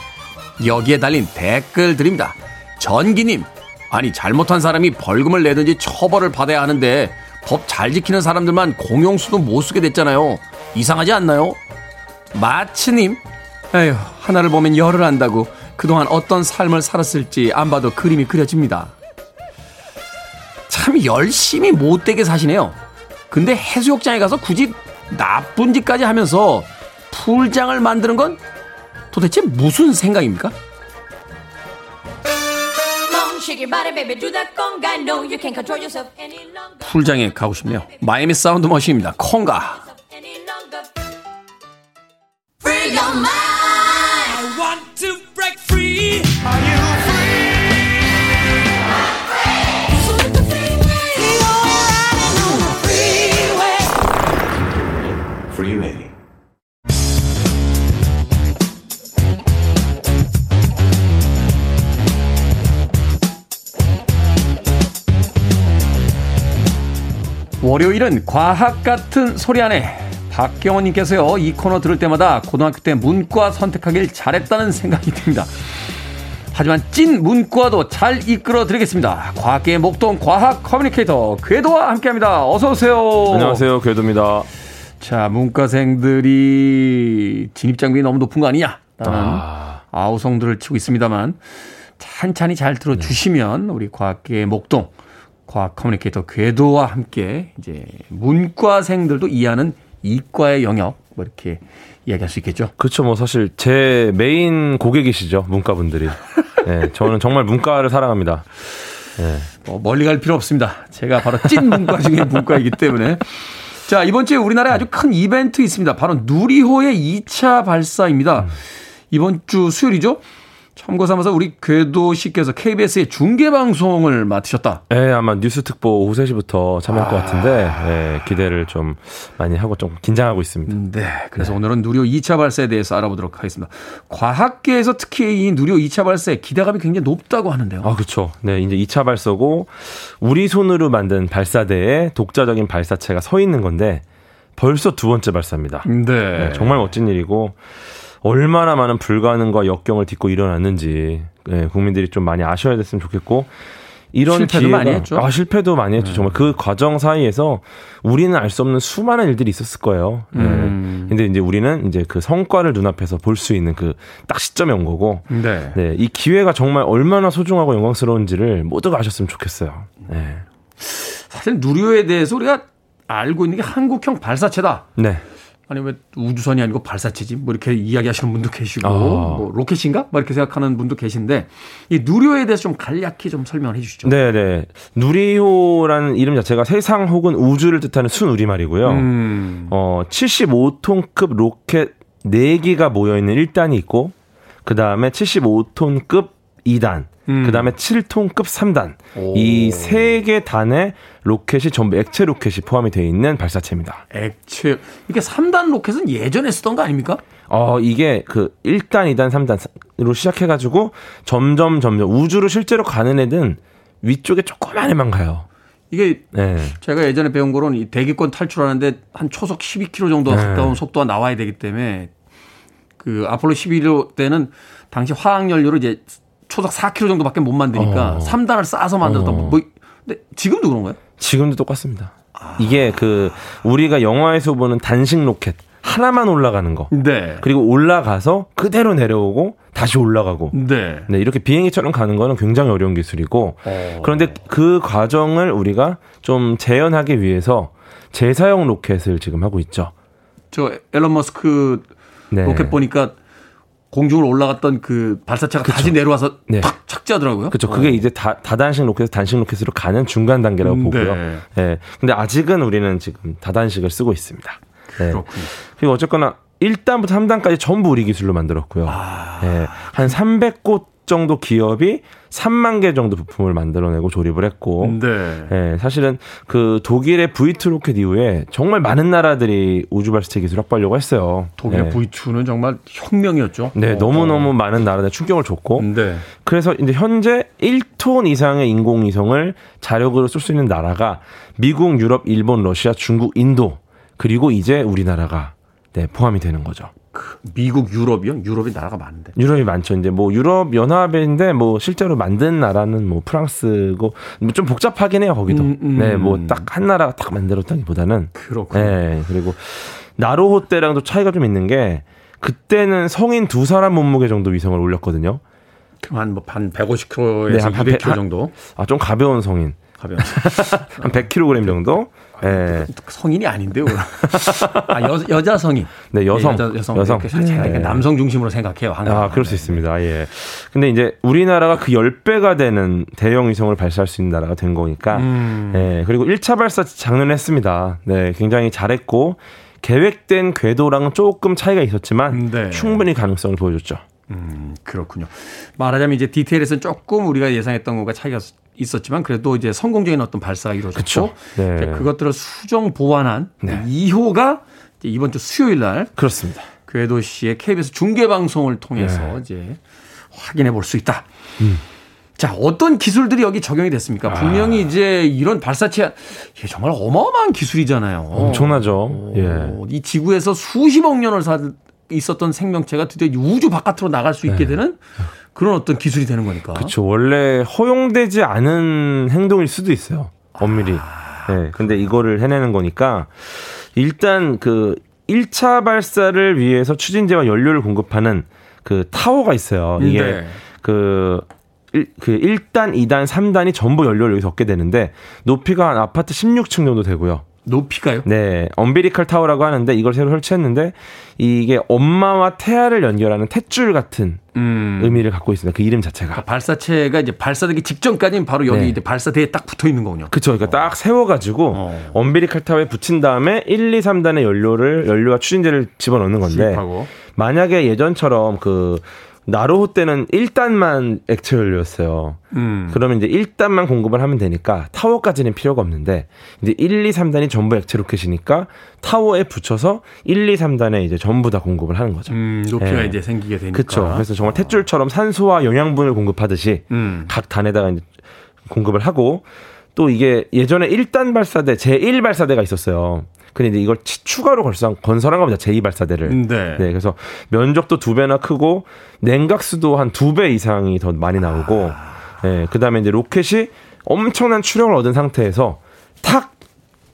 여기에 달린 댓글 드립니다. 전기님, 아니 잘못한 사람이 벌금을 내든지 처벌을 받아야 하는데 법 잘 지키는 사람들만 공용수도 못 쓰게 됐잖아요. 이상하지 않나요? 마치님, 에휴 하나를 보면 열을 안다고 그동안 어떤 삶을 살았을지 안 봐도 그림이 그려집니다. 참 열심히 못되게 사시네요. 근데 해수욕장에 가서 굳이 나쁜 짓까지 하면서 풀장을 만드는 건 도대체 무슨 생각입니까? 풀장에 가고 싶네요. 마이애미 사운드 머신입니다. Conga. 월요일은 과학 같은 소리 안에 박경원님께서요 이 코너 들을 때마다 고등학교 때 문과 선택하길 잘했다는 생각이 듭니다. 하지만 찐 문과도 잘 이끌어 드리겠습니다. 과학계의 목동 과학 커뮤니케이터 궤도와 함께합니다. 어서 오세요. 안녕하세요, 궤도입니다. 자, 문과생들이 진입 장벽이 너무 높은 거 아니냐? 라는 아... 아우성들을 치고 있습니다만 찬찬히 잘 들어주시면 우리 과학계의 목동 과학 커뮤니케이터 궤도와 함께 이제 문과생들도 이해하는 이과의 영역 뭐 이렇게 이야기할 수 있겠죠. 그렇죠. 뭐 사실 제 메인 고객이시죠 문과분들이. *laughs* 네, 저는 정말 문과를 사랑합니다. 네. 뭐 멀리 갈 필요 없습니다. 제가 바로 찐 문과 중에 문과이기 때문에. 자 이번 주에 우리나라에 아주 큰 이벤트 있습니다. 바로 누리호의 2차 발사입니다. 이번 주 수요일이죠. 참고 삼아서 우리 궤도 씨께서 KBS의 중계 방송을 맡으셨다. 네, 아마 뉴스 특보 오후 3시부터 참여할 아. 것 같은데 네, 기대를 좀 많이 하고 좀 긴장하고 있습니다. 음, 네, 그래서 네. 오늘은 누리호 2차 발사에 대해서 알아보도록 하겠습니다. 과학계에서 특히 이 누리호 2차 발사에 기대감이 굉장히 높다고 하는데요. 아, 그렇죠. 네, 이제 2차 발사고 우리 손으로 만든 발사대에 독자적인 발사체가 서 있는 건데 벌써 두 번째 발사입니다. 네. 네 정말 멋진 일이고 얼마나 많은 불가능과 역경을 딛고 일어났는지 네, 국민들이 좀 많이 아셔야 됐으면 좋겠고 이런 실패도 기회가, 많이 했죠. 아, 실패도 많이 했죠. 네. 정말 그 과정 사이에서 우리는 알 수 없는 수많은 일들이 있었을 거예요. 네. 음. 근데 이제 우리는 이제 그 성과를 눈앞에서 볼 수 있는 그 딱 시점에 온 거고. 네. 네. 이 기회가 정말 얼마나 소중하고 영광스러운지를 모두가 아셨으면 좋겠어요. 네. 사실 누리호에 대해서 우리가 알고 있는 게 한국형 발사체다. 네. 아니 왜 우주선이 아니고 발사체지 뭐 이렇게 이야기하시는 분도 계시고 아. 뭐 로켓인가 뭐 이렇게 생각하는 분도 계신데 이 누리호에 대해서 좀 간략히 좀 설명을 해주시죠. 네네 누리호라는 이름 자체가 세상 혹은 우주를 뜻하는 순 우리말이고요. 음. 어 75톤급 로켓 4기가 모여 있는 1단이 있고 그 다음에 75톤급 2단 음. 그 다음에 7톤급 3단. 이 세 개 단의 로켓이 전부 액체 로켓이 포함이 되어 있는 발사체입니다. 액체. 이게 3단 로켓은 예전에 쓰던 거 아닙니까? 어, 이게 그 1단, 2단, 3단으로 시작해가지고 점점 점점 우주로 실제로 가는 애는 위쪽에 조그만 애만 가요. 이게 네. 제가 예전에 배운 거는 이 대기권 탈출하는데 한 초속 12km 정도 네. 가까운 속도가 나와야 되기 때문에 그 아폴로 11호 때는 당시 화학 연료를 이제 초속 4km 정도밖에 못 만드니까 어. 3단을 쌓아서 만들었다. 어. 뭐 근데 지금도 그런가요? 지금도 똑같습니다. 아. 이게 그 우리가 영화에서 보는 단식 로켓 하나만 올라가는 거. 네. 그리고 올라가서 그대로 내려오고 다시 올라가고. 네. 네. 이렇게 비행기처럼 가는 거는 굉장히 어려운 기술이고. 어. 그런데 그 과정을 우리가 좀 재현하기 위해서 재사용 로켓을 지금 하고 있죠. 저 앨런 머스크 네. 로켓 보니까 공중을 올라갔던 그 발사체가 그쵸. 다시 내려와서 네. 탁 착지하더라고요. 그렇죠. 그게 어. 이제 다, 다단식 로켓에서 단식 로켓으로 가는 중간 단계라고 음, 보고요. 네. 네. 근데 아직은 우리는 지금 다단식을 쓰고 있습니다. 네. 그렇군요. 그리고 어쨌거나 1단부터 3단까지 전부 우리 기술로 만들었고요. 아. 네. 한 300곳 정도 기업이 3만 개 정도 부품을 만들어내고 조립을 했고, 네. 네. 사실은 그 독일의 V2 로켓 이후에 정말 많은 나라들이 우주 발사체 기술 확보하려고 했어요. 독일의 네. V2는 정말 혁명이었죠. 네, 어. 너무 너무 많은 나라들 충격을 줬고, 네. 그래서 이제 현재 1톤 이상의 인공위성을 자력으로 쓸수 있는 나라가 미국, 유럽, 일본, 러시아, 중국, 인도 그리고 이제 우리나라가 네, 포함이 되는 거죠. 그 미국, 유럽이요? 유럽이 나라가 많은데. 유럽이 많죠. 이제 뭐 유럽 연합인데 뭐 실제로 만든 나라는 뭐 프랑스고 뭐 좀 복잡하긴 해요 거기도. 음, 음. 네, 뭐 딱 한 나라가 딱 만들었다기보다는. 그렇군요. 네, 그리고 나로호 때랑도 차이가 좀 있는 게 그때는 성인 두 사람 몸무게 정도 위성을 올렸거든요. 한뭐한 150kg에서 네, 한 200kg 정도. 아, 좀 가벼운 성인. 가벼운. 한 100kg 정도. 예. 성인이 아닌데요. 아, 여, 여자 성인. 네, 여성. 네, 여자, 여성. 여성. 네. 남성 중심으로 생각해요. 항상. 아, 그럴 수 있습니다. 예. 근데 이제 우리나라가 그 10배가 되는 대형 위성을 발사할 수 있는 나라가 된 거니까. 음. 예. 그리고 1차 발사 장르를 했습니다. 네, 굉장히 잘했고 계획된 궤도랑은 조금 차이가 있었지만 네. 충분히 가능성을 보여줬죠. 음, 그렇군요. 말하자면 이제 디테일에서는 조금 우리가 예상했던 것과 차이가 있었지만 그래도 이제 성공적인 어떤 발사가 이루어졌고 네. 그것들을 수정 보완한 네. 2호가 이번 주 수요일 날 그렇습니다. 궤도 씨의 KBS 중계 방송을 통해서 네. 이제 확인해 볼 수 있다. 음. 자, 어떤 기술들이 여기 적용이 됐습니까? 분명히 아. 이제 이런 발사체 예, 정말 어마어마한 기술이잖아요. 엄청나죠. 어, 예. 이 지구에서 수십억 년을 사 있었던 생명체가 드디어 우주 바깥으로 나갈 수 있게 네. 되는 그런 어떤 기술이 되는 거니까. 그렇죠. 원래 허용되지 않은 행동일 수도 있어요. 엄밀히. 아, 네. 근데 이거를 해내는 거니까 일단 그 1차 발사를 위해서 추진제와 연료를 공급하는 그 타워가 있어요. 이게 네. 그, 일, 그 1단, 2단, 3단이 전부 연료를 여기서 얻게 되는데 높이가 한 아파트 16층 정도 되고요. 높이가요? 네. 엄비리컬 타워라고 하는데 이걸 새로 설치했는데 이게 엄마와 태아를 연결하는 탯줄 같은 음. 의미를 갖고 있습니다. 그 이름 자체가. 그러니까 발사체가 이제 발사되기 직전까지는 바로 여기 네. 이제 발사대에 딱 붙어 있는 거군요. 그렇죠. 그러니까 어. 딱 세워가지고 어. 엄비리컬 타워에 붙인 다음에 1, 2, 3단의 연료를 연료와 추진제를 집어넣는 건데 수입하고. 만약에 예전처럼 그 나로호 때는 1단만 액체 연료였어요. 음. 그러면 이제 1단만 공급을 하면 되니까 타워까지는 필요가 없는데 이제 1, 2, 3단이 전부 액체 로켓이니까 타워에 붙여서 1, 2, 3단에 이제 전부 다 공급을 하는 거죠. 음, 높이가 네. 이제 생기게 되니까. 그렇죠. 그래서 정말 탯줄처럼 산소와 영양분을 공급하듯이 음. 각 단에다가 이제 공급을 하고 또 이게 예전에 1단 발사대, 제1 발사대가 있었어요. 근데 이제 이걸 추가로 걸상 건설한 겁니다. 제2발사대를. 네. 네. 그래서 면적도 두 배나 크고 냉각수도 한 두 배 이상이 더 많이 나오고 아. 네. 그다음에 이제 로켓이 엄청난 추력을 얻은 상태에서 탁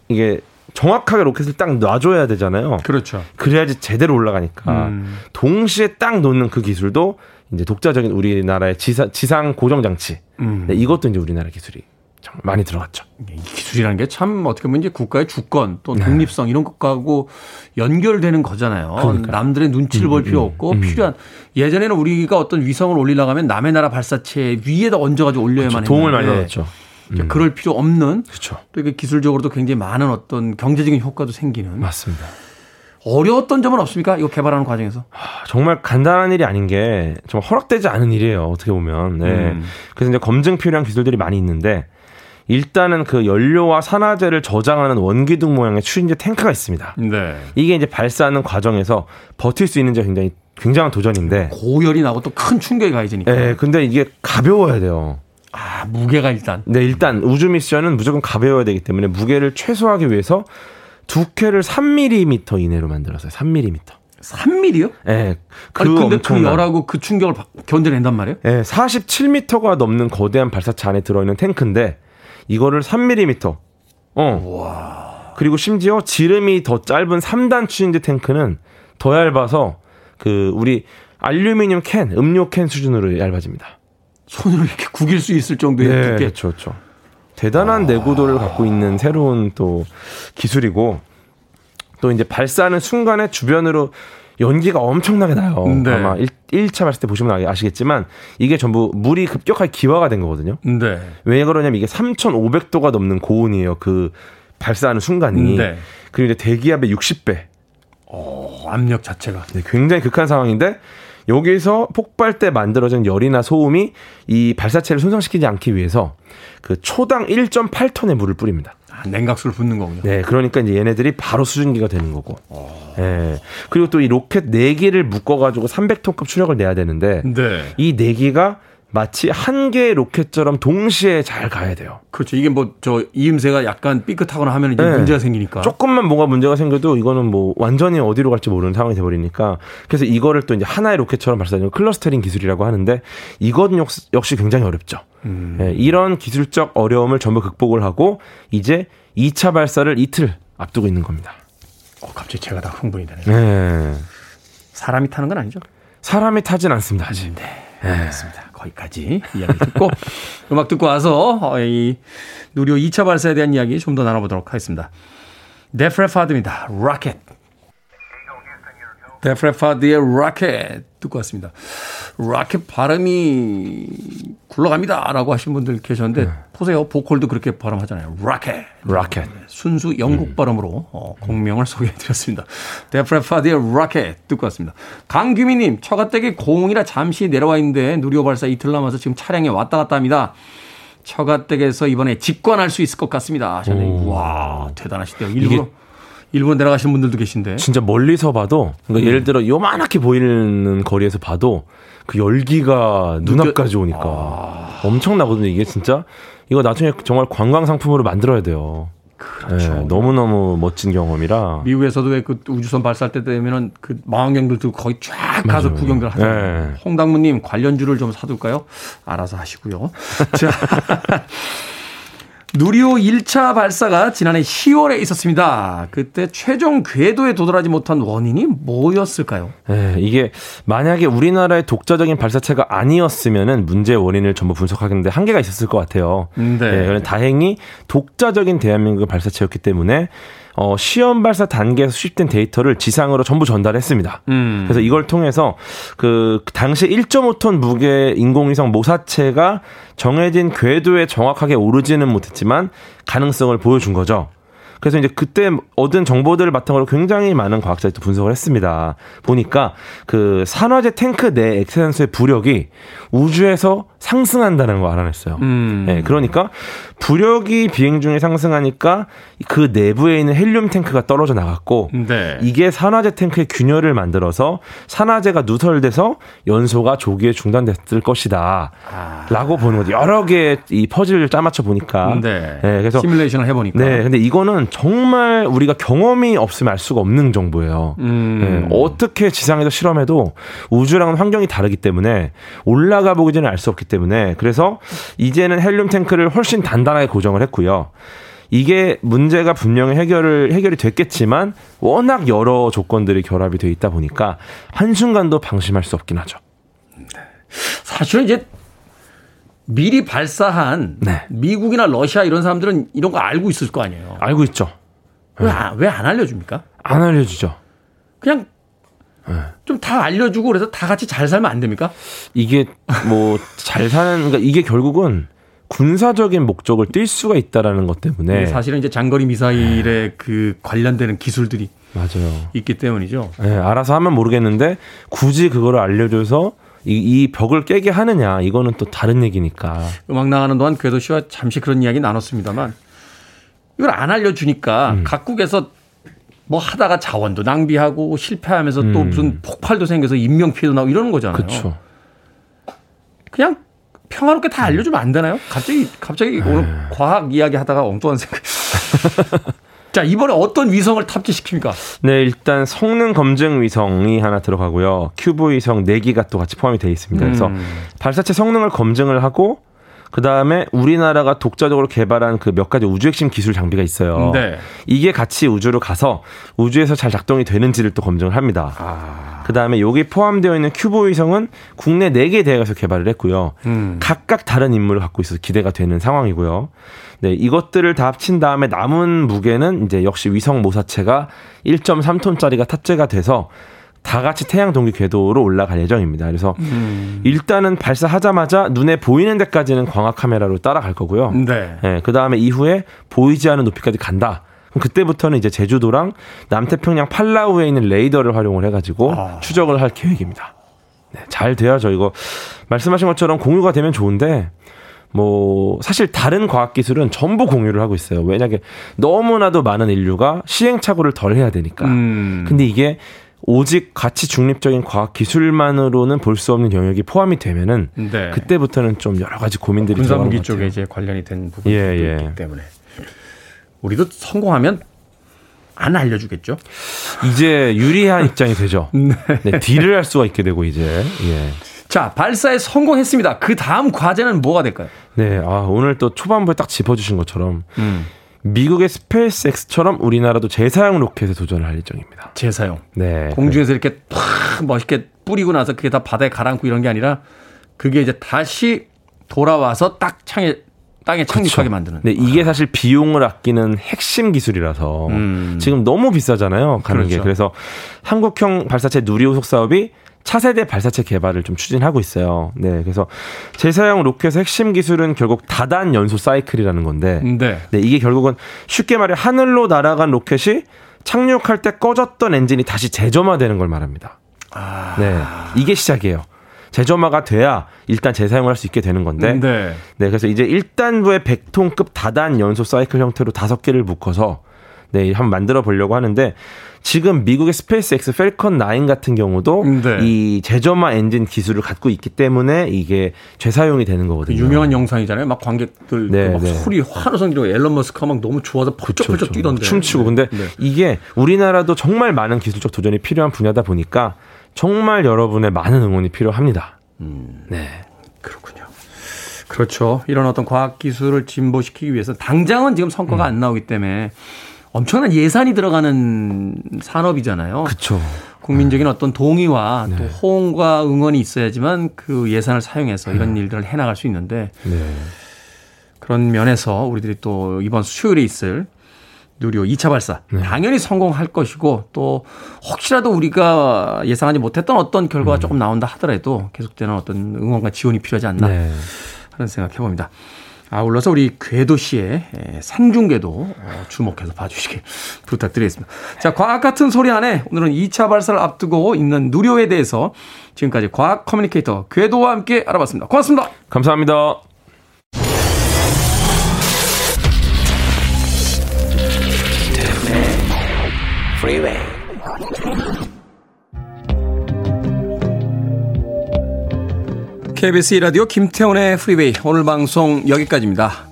이게 정확하게 로켓을 딱 놔줘야 되잖아요. 그렇죠. 그래야지 제대로 올라가니까 음. 동시에 딱 놓는 그 기술도 이제 독자적인 우리나라의 지상, 지상 고정 장치. 음. 네, 이것도 이제 우리나라 기술이 정말 많이 들어갔죠. 이 기술이라는 게 참 어떻게 보면 이제 국가의 주권 또 네. 독립성 네. 이런 것하고 연결되는 거잖아요. 그러니까요. 남들의 눈치를 음, 볼 필요 음, 없고 음. 필요한 예전에는 우리가 어떤 위성을 올리려고 하면 남의 나라 발사체 위에다 얹어가지고 올려야만 그렇죠. 도움을 많이 받았죠. 음. 그럴 필요 없는 그렇죠. 또 이게 기술적으로도 굉장히 많은 어떤 경제적인 효과도 생기는 맞습니다. 어려웠던 점은 없습니까? 이거 개발하는 과정에서? 정말 간단한 일이 아닌 게 정말 허락되지 않은 일이에요. 어떻게 보면. 네. 음. 그래서 이제 검증 필요한 기술들이 많이 있는데 일단은 그 연료와 산화제를 저장하는 원기둥 모양의 추진제 탱크가 있습니다. 네. 이게 이제 발사하는 과정에서 버틸 수 있는지 굉장히 굉장한 도전인데 고열이 나고 또 큰 충격이 가해지니까. 네, 근데 이게 가벼워야 돼요. 아, 무게가 일단. 네, 일단 우주 미션은 무조건 가벼워야 되기 때문에 무게를 최소화하기 위해서 두께를 3mm 이내로 만들었어요. 3mm. 3mm요? 네. 그 아니, 근데 그 열하고 그 충격을 견뎌낸단 말이에요? 네, 47m가 넘는 거대한 발사체 안에 들어있는 탱크인데 이거를 3mm. 어. 와. 그리고 심지어 지름이 더 짧은 3단 추진제 탱크는 더 얇아서 그 우리 알루미늄 캔, 음료 캔 수준으로 얇아집니다. 손으로 이렇게 구길 수 있을 정도의 네, 두께. 그렇죠, 그렇죠. 대단한 아... 내구도를 갖고 있는 새로운 또 기술이고 또 이제 발사하는 순간에 주변으로 연기가 엄청나게 나요. 네. 아마 1, 차 발사 때 보시면 아시겠지만 이게 전부 물이 급격하게 기화가 된 거거든요. 네. 왜 그러냐면 이게 3,500도가 넘는 고온이에요. 그 발사하는 순간이. 네. 그리고 이제 대기압의 60배. 어, 압력 자체가. 네, 굉장히 극한 상황인데 여기서 폭발 때 만들어진 열이나 소음이 이 발사체를 손상시키지 않기 위해서 그 초당 1.8톤의 물을 뿌립니다. 아, 냉각수를 붓는 거군요. 네, 그러니까 이제 얘네들이 바로 수증기가 되는 거고. 어. 네. 그리고 또 이 로켓 4개를 묶어 가지고 300톤급 추력을 내야 되는데 네. 이 4개가 마치 한 개의 로켓처럼 동시에 잘 가야 돼요. 그렇죠. 이게 뭐 저 이음새가 약간 삐끗하거나 하면 이제 네. 문제가 생기니까. 조금만 뭐가 문제가 생겨도 이거는 뭐 완전히 어디로 갈지 모르는 상황이 돼버리니까 그래서 이거를 또 이제 하나의 로켓처럼 발사하는 clustering 기술이라고 하는데 이건 역시, 역시 굉장히 어렵죠. 음. 네, 이런 기술적 어려움을 전부 극복을 하고 이제 2차 발사를 이틀 앞두고 있는 겁니다. 어, 갑자기 제가 다 흥분이 되네요. 네. 사람이 타는 건 아니죠? 사람이 타진 않습니다, 아직. 네. 네. 알겠습니다. 거기까지 이야기 듣고 *laughs* 음악 듣고 와서 어, 이 누리호 2차 발사에 대한 이야기 좀 더 나눠보도록 하겠습니다. 데프레파드입니다. 로켓. 데프레파드의 로켓 듣고 왔습니다. Rocket 발음이 굴러갑니다. 라고 하신 분들 계셨는데, 네. 보세요. 보컬도 그렇게 발음하잖아요. Rocket. Rocket. 순수 영국 음. 발음으로 어, 곡명을 소개해 드렸습니다. Def Leppard의 Rocket 듣고 왔습니다. 강규미님, 처가댁에 고흥이라 잠시 내려와 있는데, 누리호 발사 이틀 남아서 지금 차량에 왔다 갔다 합니다. 처가댁에서 이번에 직관할 수 있을 것 같습니다. 와, 대단하시대요. 일부러. 일본 내려가시는 분들도 계신데. 진짜 멀리서 봐도 그러니까 음. 예를 들어 요만하게 보이는 거리에서 봐도 그 열기가 눈앞까지 오니까 아. 엄청나거든요. 이게 진짜 이거 나중에 정말 관광 상품으로 만들어야 돼요. 그렇죠. 네, 너무너무 멋진 경험이라. 미국에서도 왜 그 우주선 발사할 때 되면은 그 망원경들도 거의 쫙 가서 맞아요. 구경들 하잖아요. 네. 홍당무님 관련주를 좀 사둘까요? 알아서 하시고요. 자. *laughs* 누리호 1차 발사가 지난해 10월에 있었습니다. 그때 최종 궤도에 도달하지 못한 원인이 뭐였을까요? 네, 이게 만약에 우리나라의 독자적인 발사체가 아니었으면은 문제의 원인을 전부 분석하는데 한계가 있었을 것 같아요. 네. 네 다행히 독자적인 대한민국 발사체였기 때문에 어, 시험 발사 단계에서 수집된 데이터를 지상으로 전부 전달했습니다. 음. 그래서 이걸 통해서 그 당시 1.5톤 무게 인공위성 모사체가 정해진 궤도에 정확하게 오르지는 못했지만 가능성을 보여준 거죠. 그래서 이제 그때 얻은 정보들을 바탕으로 굉장히 많은 과학자들이 또 분석을 했습니다. 보니까 그 산화제 탱크 내 액세산소의 부력이 우주에서 상승한다는 걸 알아냈어요. 음. 네, 그러니까 부력이 비행 중에 상승하니까 그 내부에 있는 헬륨 탱크가 떨어져 나갔고 네. 이게 산화제 탱크의 균열을 만들어서 산화제가 누설돼서 연소가 조기에 중단됐을 것이다. 아. 라고 보는 거죠. 여러 개의 이 퍼즐을 짜맞춰 보니까. 네. 네. 그래서 시뮬레이션을 해보니까. 네. 근데 이거는 정말 우리가 경험이 없으면 알 수가 없는 정보예요. 음. 네. 어떻게 지상에서 실험해도 우주랑은 환경이 다르기 때문에 올라가 보기 전에 알 수 없기 때문에 그래서 이제는 헬륨 탱크를 훨씬 단단하게 고정을 했고요. 이게 문제가 분명히 해결을 해결이 됐겠지만 워낙 여러 조건들이 결합이 돼 있다 보니까 한 순간도 방심할 수 없긴 하죠. 네. 사실은 이제 미리 발사한 네. 미국이나 러시아 이런 사람들은 이런 거 알고 있을 거 아니에요. 알고 있죠. 왜안 네. 안 알려줍니까? 안 알려주죠. 그냥 네. 좀다 알려주고 그래서 다 같이 잘 살면 안 됩니까? 이게 뭐 잘 사는 그러니까 이게 결국은 군사적인 목적을 띌 수가 있다라는 것 때문에 네, 사실은 이제 장거리 미사일에 네. 그 관련되는 기술들이 맞아요. 있기 때문이죠. 네, 알아서 하면 모르겠는데 굳이 그거를 알려줘서 이, 이 벽을 깨게 하느냐 이거는 또 다른 얘기니까. 음악 나가는 동안 그래도 씨와 잠시 그런 이야기 나눴습니다만 이걸 안 알려주니까 음. 각국에서 뭐 하다가 자원도 낭비하고 실패하면서 음. 또 무슨 폭발도 생겨서 인명 피해도 나고 이러는 거잖아요. 그쵸. 그냥 평화롭게 다 알려주면 안 되나요? 갑자기 갑자기 오늘 네. 과학 이야기 하다가 엉뚱한 생각. *laughs* 자, 이번에 어떤 위성을 탑재시킵니까? 네, 일단 성능 검증 위성이 하나 들어가고요. 큐브 위성 4기가 또 같이 포함이 되어 있습니다. 그래서 음. 발사체 성능을 검증을 하고 그 다음에 우리나라가 독자적으로 개발한 그 몇 가지 우주 핵심 기술 장비가 있어요. 네. 이게 같이 우주로 가서 우주에서 잘 작동이 되는지를 또 검증을 합니다. 아. 그 다음에 여기 포함되어 있는 큐브 위성은 국내 4개 대학에서 개발을 했고요. 음. 각각 다른 임무를 갖고 있어서 기대가 되는 상황이고요. 네, 이것들을 다 합친 다음에 남은 무게는 이제 역시 위성 모사체가 1.3톤짜리가 탑재가 돼서 다 같이 태양 동기 궤도로 올라갈 예정입니다. 그래서 음. 일단은 발사하자마자 눈에 보이는 데까지는 광학 카메라로 따라갈 거고요. 네. 네 그 다음에 이후에 보이지 않는 높이까지 간다. 그럼 그때부터는 이제 제주도랑 남태평양 팔라우에 있는 레이더를 활용을 해가지고 아. 추적을 할 계획입니다. 네, 잘 돼야죠. 이거 말씀하신 것처럼 공유가 되면 좋은데 뭐 사실 다른 과학 기술은 전부 공유를 하고 있어요. 왜냐하면 너무나도 많은 인류가 시행착오를 덜 해야 되니까. 음. 근데 이게 오직 가치 중립적인 과학 기술만으로는 볼 수 없는 영역이 포함이 되면은 네. 그때부터는 좀 여러 가지 고민들이 군사무기 쪽에 이제 관련이 된 부분이 예, 예. 있기 때문에 우리도 성공하면 안 알려주겠죠? 이제 유리한 *laughs* 입장이 되죠. 네. 네, deal을 할 수가 있게 되고 이제. 예. 자, 발사에 성공했습니다. 그 다음 과제는 뭐가 될까요? 네, 아, 오늘 또 초반부에 딱 짚어주신 것처럼 음. 미국의 SpaceX처럼 우리나라도 재사용 로켓에 도전을 할 예정입니다. 재사용. 네. 공중에서 이렇게 팍 멋있게 뿌리고 나서 그게 다 바다에 가라앉고 이런 게 아니라 그게 이제 다시 돌아와서 딱 창에 땅에 착륙하게 만드는. 네, 이게 사실 비용을 아끼는 핵심 기술이라서 음. 지금 너무 비싸잖아요. 가는 그렇죠. 게. 그래서 한국형 발사체 누리호 후속 사업이 차세대 발사체 개발을 좀 추진하고 있어요. 네, 그래서 재사용 로켓의 핵심 기술은 결국 다단 연소 사이클이라는 건데, 네. 네, 이게 결국은 쉽게 말해 하늘로 날아간 로켓이 착륙할 때 꺼졌던 엔진이 다시 재점화되는 걸 말합니다. 아... 네, 이게 시작이에요. 재점화가 돼야 일단 재사용을 할 수 있게 되는 건데, 네. 네, 그래서 이제 1단부의 100톤급 다단 연소 사이클 형태로 다섯 개를 묶어서 네, 한번 만들어 보려고 하는데 지금 미국의 스페이스X 펠컨 9 같은 경우도 네. 이 재점화 엔진 기술을 갖고 있기 때문에 이게 재사용이 되는 거거든요. 유명한 영상이잖아요. 막 관객들 네, 막 네. 소리 환호성 지르고 앨런 머스크가 막 너무 좋아서 펄쩍펄쩍 뛰던데. 춤추고. 근데 네. 이게 우리나라도 정말 많은 기술적 도전이 필요한 분야다 보니까 정말 여러분의 많은 응원이 필요합니다. 음. 네. 그렇군요. 그렇죠. 이런 어떤 과학 기술을 진보시키기 위해서 당장은 지금 성과가 음. 안 나오기 때문에 엄청난 예산이 들어가는 산업이잖아요. 그렇죠. 국민적인 어떤 동의와 네. 또 호응과 응원이 있어야지만 그 예산을 사용해서 이런 네. 일들을 해나갈 수 있는데 네. 그런 면에서 우리들이 또 이번 수요일에 있을 누리호 2차 발사 네. 당연히 성공할 것이고 또 혹시라도 우리가 예상하지 못했던 어떤 결과가 음. 조금 나온다 하더라도 계속되는 어떤 응원과 지원이 필요하지 않나 네. 하는 생각 해 봅니다. 아울러서 우리 궤도 씨의 생중계도 어, 주목해서 봐주시길 *laughs* 부탁드리겠습니다. 자, 과학 같은 소리 안에 오늘은 2차 발사를 앞두고 있는 누료에 대해서 지금까지 과학 커뮤니케이터 궤도와 함께 알아봤습니다. 고맙습니다. 감사합니다. KBS 라디오 김태훈의 프리웨이 오늘 방송 여기까지입니다.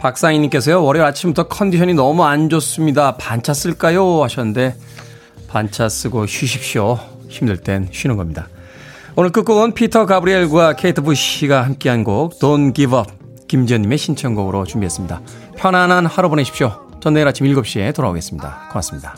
박상희님께서요 월요일 아침부터 컨디션이 너무 안 좋습니다. 반차 쓸까요? 하셨는데 반차 쓰고 쉬십시오. 힘들 땐 쉬는 겁니다. 오늘 끝곡은 피터 가브리엘과 케이트 부시가 함께한 곡 Don't Give Up 김지연님의 신청곡으로 준비했습니다. 편안한 하루 보내십시오. 전 내일 아침 7시에 돌아오겠습니다. 고맙습니다.